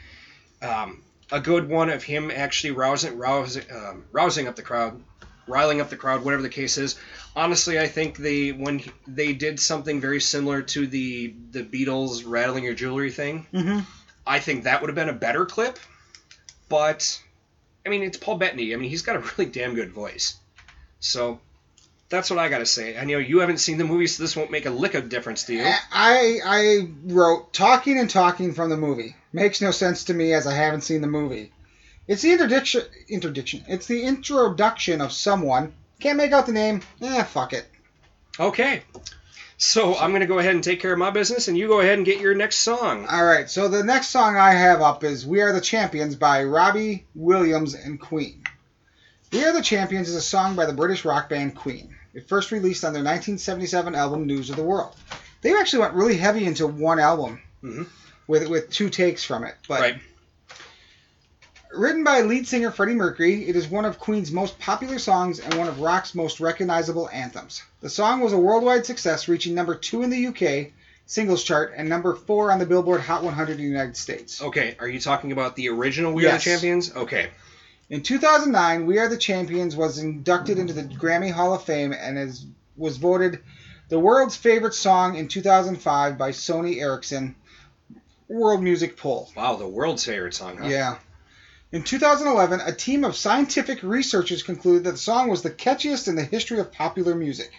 Speaker 3: um, a good one of him actually rousing, rousing, um, rousing up the crowd, riling up the crowd, whatever the case is. Honestly, I think they when he- they did something very similar to the the Beatles rattling your jewelry thing.
Speaker 2: Mm-hmm.
Speaker 3: I think that would have been a better clip. But, I mean, it's Paul Bettany. I mean, he's got a really damn good voice. So, that's what I gotta say. I know you haven't seen the movie, so this won't make a lick of difference to you.
Speaker 2: I I wrote talking and talking from the movie makes no sense to me as I haven't seen the movie. It's the introduction. Introduction. It's the introduction of someone. Can't make out the name. Eh, fuck it.
Speaker 3: Okay. So I'm gonna go ahead and take care of my business, and you go ahead and get your next song.
Speaker 2: All right. So the next song I have up is "We Are the Champions" by Robbie Williams and Queen. "We Are the Champions" is a song by the British rock band Queen. It first released on their 1977 album "News of the World." They actually went really heavy into one album
Speaker 3: Mhm.
Speaker 2: With with two takes from it. But
Speaker 3: Right.
Speaker 2: Written by lead singer Freddie Mercury, it is one of Queen's most popular songs and one of rock's most recognizable anthems. The song was a worldwide success, reaching number two in the UK singles chart and number four on the Billboard Hot 100 in the United States.
Speaker 3: Okay. Are you talking about the original We Are the Champions? Okay.
Speaker 2: In 2009, We Are the Champions was inducted into the Grammy Hall of Fame and is, was voted the world's favorite song in 2005 by Sony Ericsson World Music Poll.
Speaker 3: Wow, the world's favorite song. Huh?
Speaker 2: Yeah. In 2011, a team of scientific researchers concluded that the song was the catchiest in the history of popular music.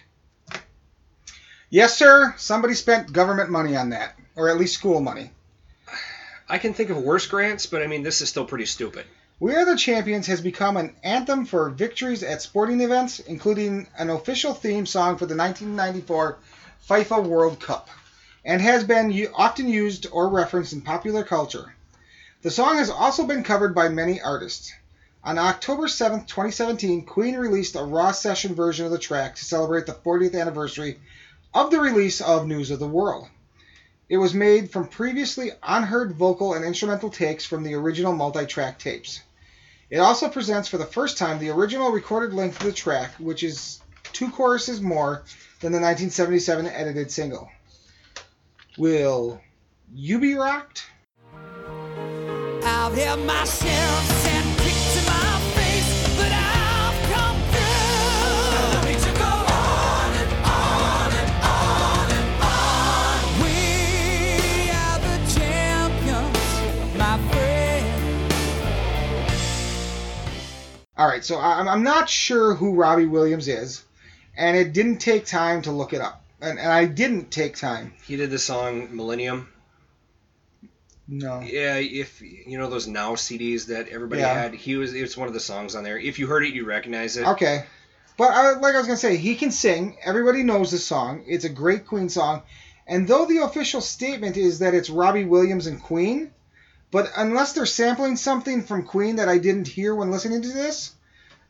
Speaker 2: Yes, sir, somebody spent government money on that, or at least school money.
Speaker 3: I can think of worse grants, but I mean, this is still pretty stupid.
Speaker 2: We Are the Champions has become an anthem for victories at sporting events, including an official theme song for the 1994 FIFA World Cup, and has been often used or referenced in popular culture. The song has also been covered by many artists. On October 7, 2017, Queen released a raw session version of the track to celebrate the 40th anniversary of the release of News of the World. It was made from previously unheard vocal and instrumental takes from the original multi track tapes. It also presents for the first time the original recorded length of the track, which is two choruses more than the 1977 edited single. Will you be rocked?
Speaker 4: I've had myself kicks in my face, but I've come through. I need to go on and on and on and on. We are the champions, my friend.
Speaker 2: All right, so I'm not sure who Robbie Williams is, and it didn't take time to look it up. And, and I didn't take time.
Speaker 3: He did the song Millennium.
Speaker 2: No.
Speaker 3: Yeah, if you know those Now CDs that everybody
Speaker 2: Yeah.
Speaker 3: had, he was. It's one of the songs on there. If you heard it, you recognize it.
Speaker 2: Okay. But I, like I was going to say, he can sing. Everybody knows this song. It's a great Queen song. And though the official statement is that it's Robbie Williams and Queen, but unless they're sampling something from Queen that I didn't hear when listening to this,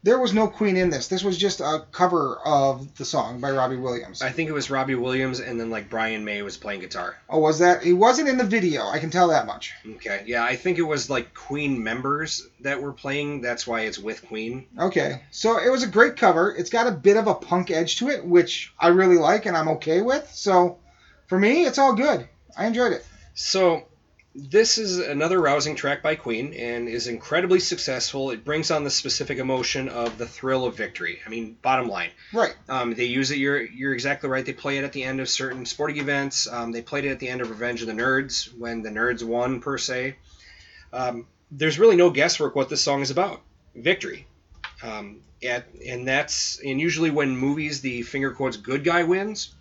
Speaker 2: there was no Queen in this. This was just a cover of the song by Robbie Williams.
Speaker 3: I think it was Robbie Williams, and then like Brian May was playing guitar.
Speaker 2: Oh, was that? He wasn't in the video. I can tell that much.
Speaker 3: Okay, yeah, I think it was like Queen members that were playing. That's why it's with Queen.
Speaker 2: Okay. So it was a great cover. It's got a bit of a punk edge to it, which I really like and I'm okay with. So for me, it's all good. I enjoyed it.
Speaker 3: So this is another rousing track by Queen and is incredibly successful. It brings on the specific emotion of the thrill of victory. I mean, bottom line,
Speaker 2: Right.
Speaker 3: um, they use it. You're you're exactly right. They play it at the end of certain sporting events. Um, they played it at the end of Revenge of the Nerds when the Nerds won per se. Um, there's really no guesswork what this song is about. Victory. Um, at, and that's and usually when movies the finger quotes good guy wins,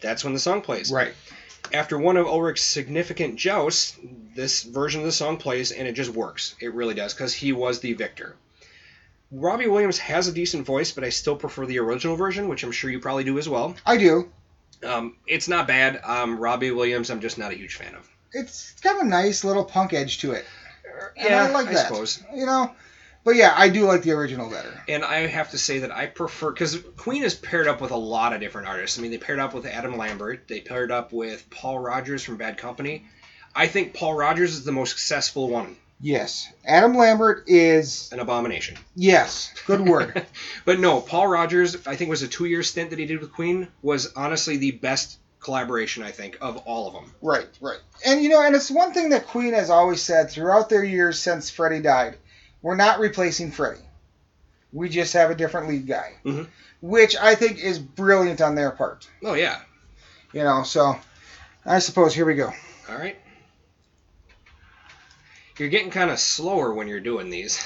Speaker 3: that's when the song plays
Speaker 2: Right.
Speaker 3: After one of Ulrich's significant jousts, this version of the song plays and it just works. It really does because he was the victor. Robbie Williams has a decent voice, but I still prefer the original version, which I'm sure you probably do as well.
Speaker 2: I do.
Speaker 3: Um, it's not bad. Um, Robbie Williams, I'm just not a huge fan of.
Speaker 2: It's got a nice little punk edge to it. And
Speaker 3: Yeah,
Speaker 2: I like
Speaker 3: I
Speaker 2: that.
Speaker 3: suppose.
Speaker 2: You know? But yeah, I do like the original better.
Speaker 3: And I have to say that I prefer because Queen is paired up with a lot of different artists. I mean, they paired up with Adam Lambert. They paired up with Paul Rodgers from Bad Company. I think Paul Rodgers is the most successful one
Speaker 2: Yes. Adam Lambert is
Speaker 3: An abomination.
Speaker 2: yes. Good word. [laughs]
Speaker 3: but no, Paul Rodgers, I think was a two-year stint that he did with Queen, was honestly the best collaboration I think of all of them.
Speaker 2: right, right. And you know, and it's one thing that Queen has always said throughout their years since Freddie died. We're not replacing Freddie. We just have a different lead guy.
Speaker 3: Mhm.
Speaker 2: Which I think is brilliant on their part.
Speaker 3: Oh yeah.
Speaker 2: You know, so I suppose here we go.
Speaker 3: All right. You're getting kind of slower when you're doing these.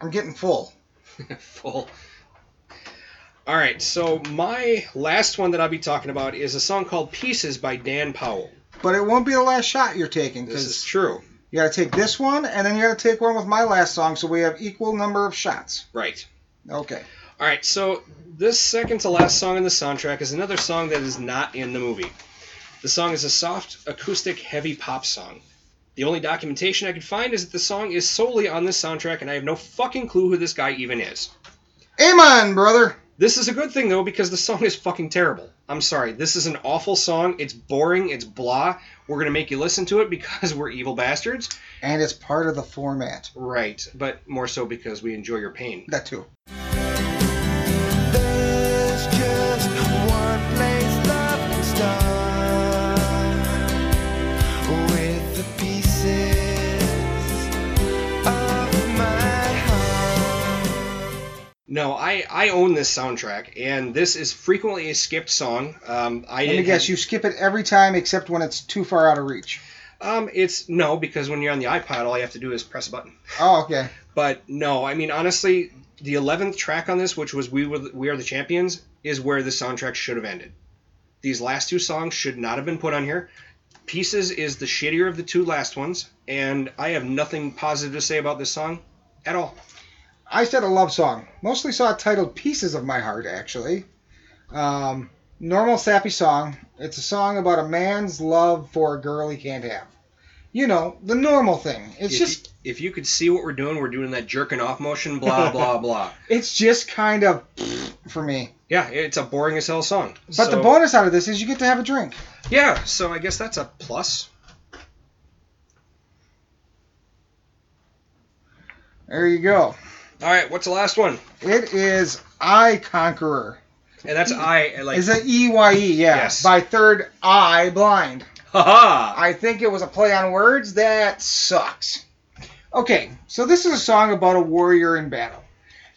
Speaker 2: I'm getting full. [laughs]
Speaker 3: Full. All right, so my last one that I'll be talking about is a song called "Pieces" by Dan Powell.
Speaker 2: But it won't be the last shot you're taking
Speaker 3: This is true.
Speaker 2: You got to take this one and then you got to take one with my last song, so we have equal number of shots.
Speaker 3: Right.
Speaker 2: Okay.
Speaker 3: All right, so this second to last song in the soundtrack is another song that is not in the movie. The song is a soft, acoustic, heavy pop song. The only documentation I could find is that the song is solely on this soundtrack, and I have no fucking clue who this guy even is.
Speaker 2: Amen, brother.
Speaker 3: This is a good thing though because the song is fucking terrible. I'm sorry. This is an awful song. It's boring. It's blah. We're gonna make you listen to it because we're evil bastards.
Speaker 2: And it's part of the format.
Speaker 3: Right, but more so because we enjoy your pain.
Speaker 2: That too.
Speaker 3: No, I I own this soundtrack, and this is frequently a skipped song. Um, I
Speaker 2: Let me guess,
Speaker 3: have-
Speaker 2: you skip it every time except when it's too far out of reach.
Speaker 3: Um, it's no because when you're on the iPod, all you have to do is press a button.
Speaker 2: Oh, okay.
Speaker 3: But no, I mean honestly, the eleventh track on this, which was "We Were We Are the Champions," is where the soundtrack should have ended. These last two songs should not have been put on here. Pieces is the shittier of the two last ones, and I have nothing positive to say about this song at all.
Speaker 2: I said a love song. Mostly saw it titled Pieces of My Heart, actually. Um, normal sappy song. It's a song about a man's love for a girl he can't have. You know, the normal thing. It's
Speaker 3: if,
Speaker 2: just
Speaker 3: you, if you could see what we're doing, we're doing that jerking off motion, blah [laughs] blah blah.
Speaker 2: it's just kind of for me.
Speaker 3: Yeah, it's a boring as hell song.
Speaker 2: But the bonus out of this is you get to have a drink.
Speaker 3: Yeah, so I guess that's a plus.
Speaker 2: There you go.
Speaker 3: All right, what's the last one?
Speaker 2: It is Eye Conqueror.
Speaker 3: And that's I like.
Speaker 2: Is it E Y E? Yeah.
Speaker 3: Yes.
Speaker 2: By Third Eye Blind.
Speaker 3: Haha.
Speaker 2: I think it was a play on words that sucks. Okay, so this is a song about a warrior in battle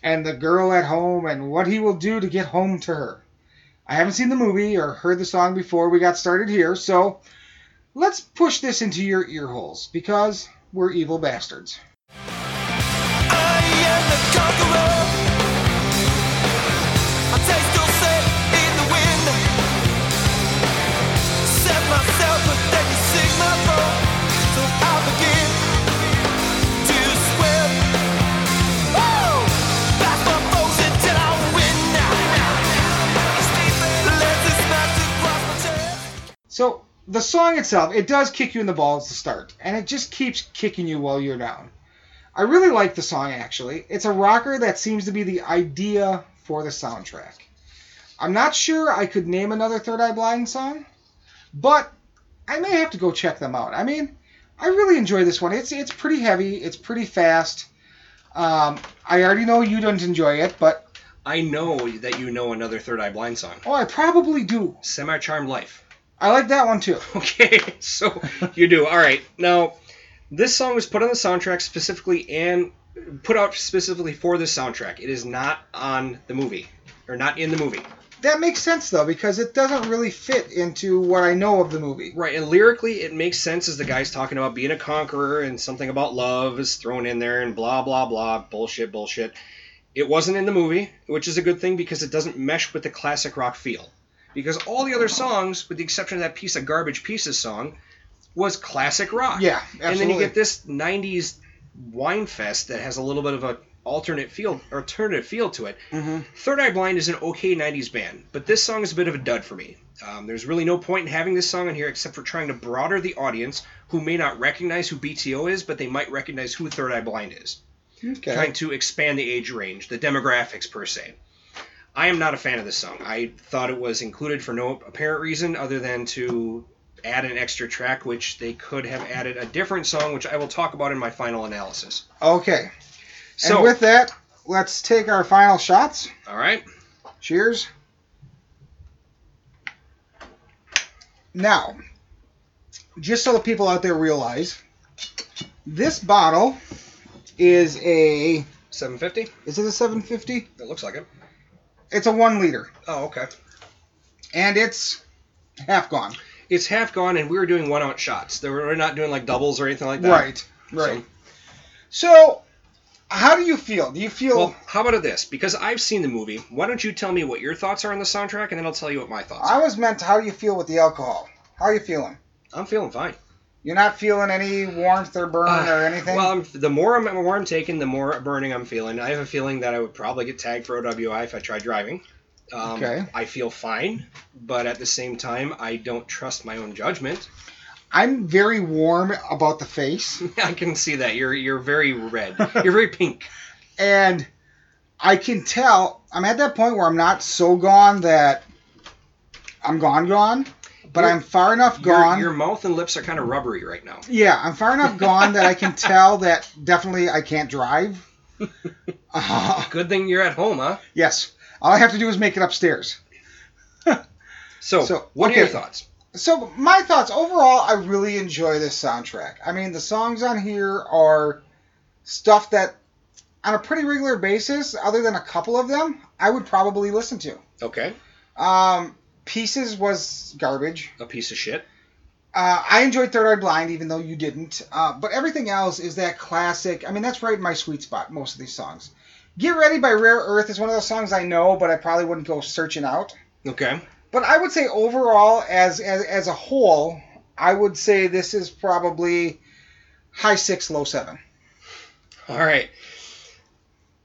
Speaker 2: and the girl at home and what he will do to get home to her. I haven't seen the movie or heard the song before we got started here, so let's push this into your ear holes because we're evil bastards.
Speaker 4: So
Speaker 2: the song itself, it does kick you in the balls to start, and it just keeps kicking you while you're down. I really like the song actually. It's a rocker that seems to be the idea for the soundtrack. I'm not sure I could name another Third Eye Blind song, but I may have to go check them out. I mean, I really enjoy this one. It's it's pretty heavy. It's pretty fast. Um, I already know you don't enjoy it, but
Speaker 3: I know that you know another Third Eye Blind song.
Speaker 2: oh, I probably do.
Speaker 3: Semi Charmed Life.
Speaker 2: I like that one too. [laughs]
Speaker 3: Okay, so you do. All right. Now, this song was put on the soundtrack specifically and put out specifically for this soundtrack. It is not on the movie, or not in the movie.
Speaker 2: That makes sense though because it doesn't really fit into what I know of the movie.
Speaker 3: Right, and lyrically, it makes sense as the guy's talking about being a conqueror and something about love is thrown in there and blah, blah, blah, bullshit, bullshit. It wasn't in the movie, which is a good thing because it doesn't mesh with the classic rock feel. Because all the other songs, with the exception of that piece of garbage pieces song, was classic rock.
Speaker 2: Yeah, absolutely.
Speaker 3: And then you get this 90s whine fest that has a little bit of a alternate feel, alternative feel to it.
Speaker 2: Mhm.
Speaker 3: Third Eye Blind is an okay 90s band, but this song is a bit of a dud for me. Um, there's really no point in having this song on here except for trying to broader the audience who may not recognize who BTO is, but they might recognize who Third Eye Blind is.
Speaker 2: Okay.
Speaker 3: Trying to expand the age range, the demographics per se. I am not a fan of this song. I thought it was included for no apparent reason other than to add an extra track, which they could have added a different song, which I will talk about in my final analysis.
Speaker 2: Okay.
Speaker 3: So,
Speaker 2: and with that, let's take our final shots.
Speaker 3: all right,
Speaker 2: Cheers. Now, just so the people out there realize, this bottle is a
Speaker 3: 750.
Speaker 2: is it a 750?
Speaker 3: It looks like it.
Speaker 2: It's a one liter,
Speaker 3: Oh, okay.
Speaker 2: and it's half gone.
Speaker 3: It's half gone, and we were doing one ounce shots. They were we're not doing like doubles or anything like that.
Speaker 2: Right, right. So, how do you feel? Do you feel?
Speaker 3: Well, how about this? Because I've seen the movie, why don't you tell me what your thoughts are on the soundtrack, and then I'll tell you what my thoughts are.
Speaker 2: I was meant. To, How do you feel with the alcohol? How are you feeling?
Speaker 3: I'm feeling fine.
Speaker 2: You're not feeling any warmth or burn
Speaker 3: Uh,
Speaker 2: or anything.
Speaker 3: Well, I'm, the more I'm, the more I'm taking, the more burning I'm feeling. I have a feeling that I would probably get tagged for OWI if I tried driving. Um,
Speaker 2: Okay.
Speaker 3: I feel fine, but at the same time, I don't trust my own judgment.
Speaker 2: I'm very warm about the face, [laughs]
Speaker 3: I can see that you're you're very red. You're very pink. [laughs]
Speaker 2: and I can tell I'm at that point where I'm not so gone that I'm gone, gone, but I'm far enough
Speaker 3: Your,
Speaker 2: gone.
Speaker 3: your mouth and lips are kind of rubbery right now.
Speaker 2: Yeah, I'm far enough [laughs] gone that I can tell that definitely I can't drive. Uh,
Speaker 3: Good thing you're at home, huh?
Speaker 2: yes, all I have to do is make it upstairs. [laughs]
Speaker 3: So,
Speaker 2: So,
Speaker 3: what are your thoughts?
Speaker 2: So my thoughts overall, I really enjoy this soundtrack. I mean, the songs on here are stuff that, on a pretty regular basis, other than a couple of them, I would probably listen to.
Speaker 3: Okay,
Speaker 2: Um, Pieces was garbage.
Speaker 3: a piece of shit.
Speaker 2: Uh, I enjoyed Third Eye Blind, even though you didn't. Uh, but everything else is that classic. I mean, that's right in my sweet spot. Most of these songs. Get Ready by Rare Earth is one of those songs I know, but I probably wouldn't go searching out.
Speaker 3: Okay,
Speaker 2: But I would say overall, as as, as a whole, I would say this is probably high six, low seven.
Speaker 3: all right,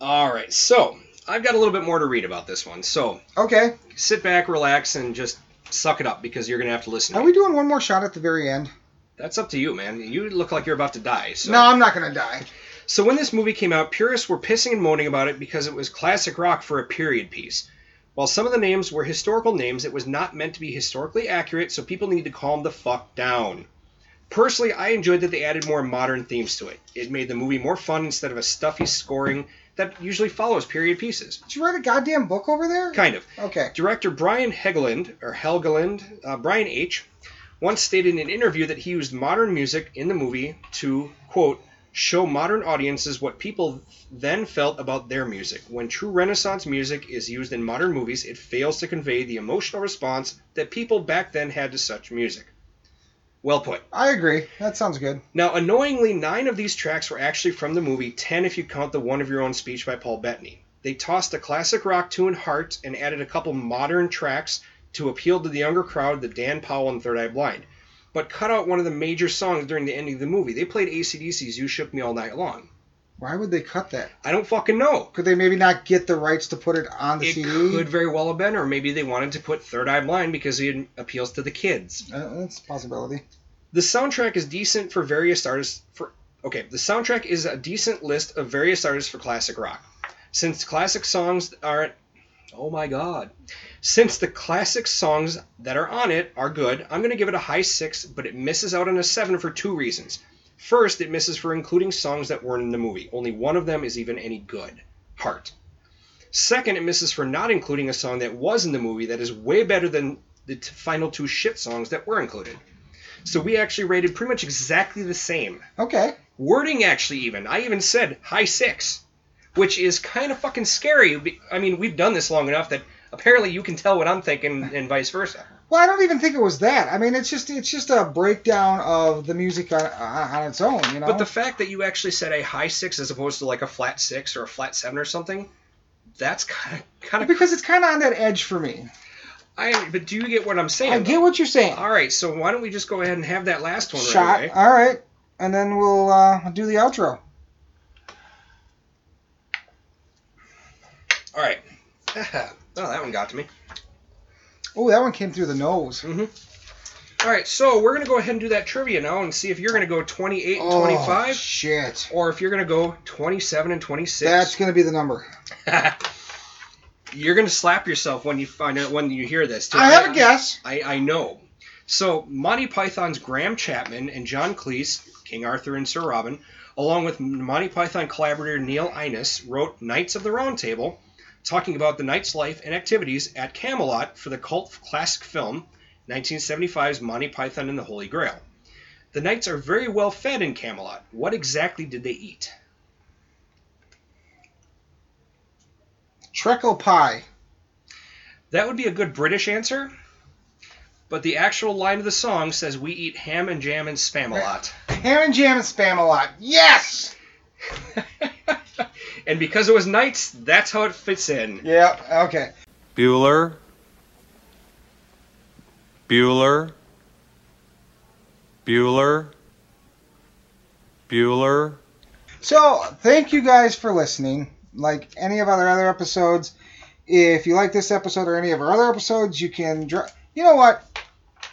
Speaker 3: all right. So I've got a little bit more to read about this one. So
Speaker 2: Okay.
Speaker 3: sit back, relax, and just suck it up because you're gonna have to listen. To
Speaker 2: Are
Speaker 3: me.
Speaker 2: we doing one more shot at the very end?
Speaker 3: That's up to you, man. You look like you're about to die. So.
Speaker 2: No, I'm not gonna die.
Speaker 3: So when this movie came out, purists were pissing and moaning about it because it was classic rock for a period piece. While some of the names were historical names, it was not meant to be historically accurate, so people need to calm the fuck down. Personally, I enjoyed that they added more modern themes to it. It made the movie more fun instead of a stuffy scoring that usually follows period pieces.
Speaker 2: Did you write a goddamn book over there?
Speaker 3: Kind of.
Speaker 2: Okay.
Speaker 3: Director Brian Hegeland, or Helgeland, uh, Brian H., once stated in an interview that he used modern music in the movie to, quote, show modern audiences what people then felt about their music. When true Renaissance music is used in modern movies, it fails to convey the emotional response that people back then had to such music. Well put.
Speaker 2: I agree. That sounds good.
Speaker 3: Now, annoyingly, nine of these tracks were actually from the movie, ten if you count the one of your own speech by Paul Bettany. They tossed a classic rock tune, Heart, and added a couple modern tracks to appeal to the younger crowd, the Dan Powell and Third Eye Blind, but cut out one of the major songs during the ending of the movie. They played ACDC's You Shook Me All Night Long.
Speaker 2: Why would they cut that?
Speaker 3: I don't fucking know.
Speaker 2: Could they maybe not get the rights to put it on the
Speaker 3: It
Speaker 2: CD?
Speaker 3: could very well have been, or maybe they wanted to put Third Eye Blind because it appeals to the kids.
Speaker 2: Uh, that's a possibility.
Speaker 3: The soundtrack is decent for various artists. For okay, the soundtrack is a decent list of various artists for classic rock. Since classic songs aren't, oh my god, since the classic songs that are on it are good, I'm gonna give it a high six, but it misses out on a seven for two reasons. First, it misses for including songs that weren't in the movie. Only one of them is even any good. Heart. Second, it misses for not including a song that was in the movie that is way better than the t- final two shit songs that were included. So we actually rated pretty much exactly the same.
Speaker 2: Okay.
Speaker 3: Wording actually even. I even said high six, which is kind of fucking scary. I mean, we've done this long enough that apparently you can tell what I'm thinking and vice versa.
Speaker 2: Well, I don't even think it was that. I mean, it's just it's just a breakdown of the music on, on its own, you know.
Speaker 3: But the fact that you actually said a high six as opposed to like a flat six or a flat seven or something, that's kind of kind of.
Speaker 2: because it's kind of on that edge for me.
Speaker 3: I but do you get what I'm saying?
Speaker 2: I get what you're saying.
Speaker 3: All right, so why don't we just go ahead and have that last one
Speaker 2: Shot.
Speaker 3: right?
Speaker 2: All right, and then we'll uh, do the outro.
Speaker 3: All right. [laughs] oh, that one got to me.
Speaker 2: Oh, that one came through the nose. Mm-hmm.
Speaker 3: All right, so we're gonna go ahead and do that trivia now and see if you're gonna go 28 and
Speaker 2: Oh,
Speaker 3: 25,
Speaker 2: shit.
Speaker 3: or if you're gonna go 27 and 26.
Speaker 2: That's gonna be the number. [laughs]
Speaker 3: you're gonna slap yourself when you find out when you hear this. Too.
Speaker 2: I have a guess.
Speaker 3: I, I know. So Monty Python's Graham Chapman and John Cleese, King Arthur and Sir Robin, along with Monty Python collaborator Neil Innes, wrote Knights of the Round Table, talking about the knight's life and activities at Camelot for the cult classic film 1975's Monty Python and the Holy Grail. The knights are very well fed in Camelot. What exactly did they eat?
Speaker 2: Treacle pie.
Speaker 3: That would be a good British answer, but the actual line of the song says we eat ham and jam and spam a lot.
Speaker 2: Ham and jam and spam a lot. Yes. [laughs]
Speaker 3: and because it was knights, that's how it fits in.
Speaker 2: Yeah. Okay.
Speaker 7: Bueller. Bueller. Bueller. Bueller.
Speaker 2: So thank you guys for listening. Like any of our other episodes, if you like this episode or any of our other episodes, you can. Dr- you know what?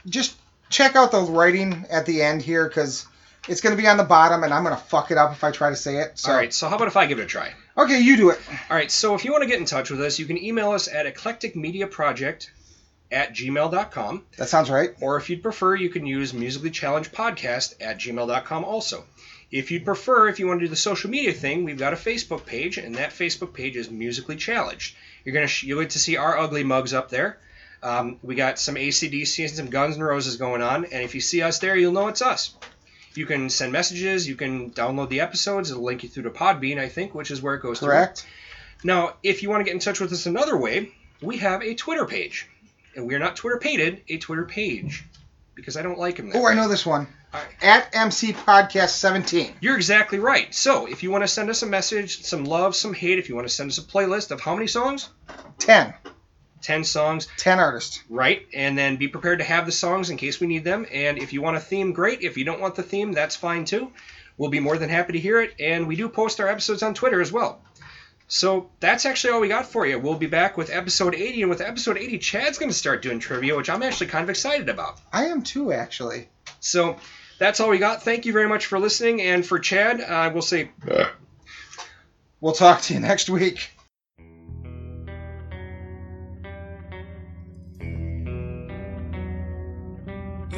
Speaker 2: Just check out the writing at the end here because it's going to be on the bottom, and I'm going to fuck it up if I try to say it. So
Speaker 3: All right, so how about if I give it a try?
Speaker 2: okay, you do it.
Speaker 3: All right, so if you want to get in touch with us, you can email us at eclecticmediaproject at gmail.com.
Speaker 2: That sounds right.
Speaker 3: Or if you'd prefer, you can use musically challenged podcast at gmail.com also. If you'd prefer, if you want to do the social media thing, we've got a Facebook page, and that Facebook page is musically challenged. You're gonna sh- you'll get to see our ugly mugs up there. Um, we got some ACDC and some Guns N' Roses going on, and if you see us there, you'll know it's us. You can send messages. You can download the episodes. It'll link you through to Podbean, I think, which is where it goes. through.
Speaker 2: Correct.
Speaker 3: Now, if you want to get in touch with us another way, we have a Twitter page. And we are not Twitter pated, a Twitter page. Because I don't like them.
Speaker 2: Oh, I know this one.
Speaker 3: Right.
Speaker 2: At MC Podcast 17.
Speaker 3: You're exactly right. So, if you want to send us a message, some love, some hate, if you want to send us a playlist of how many songs?
Speaker 2: 10.
Speaker 3: 10 songs,
Speaker 2: 10 artists.
Speaker 3: right? And then be prepared to have the songs in case we need them. And if you want a theme, great. If you don't want the theme, that's fine too. We'll be more than happy to hear it. And we do post our episodes on Twitter as well. So that's actually all we got for you. We'll be back with episode 80. And with episode 80, Chad's going to start doing trivia, which I'm actually kind of excited about.
Speaker 2: I am too, actually.
Speaker 3: So that's all we got. Thank you very much for listening. And for Chad, I will say
Speaker 2: We'll talk to you [laughs] next week.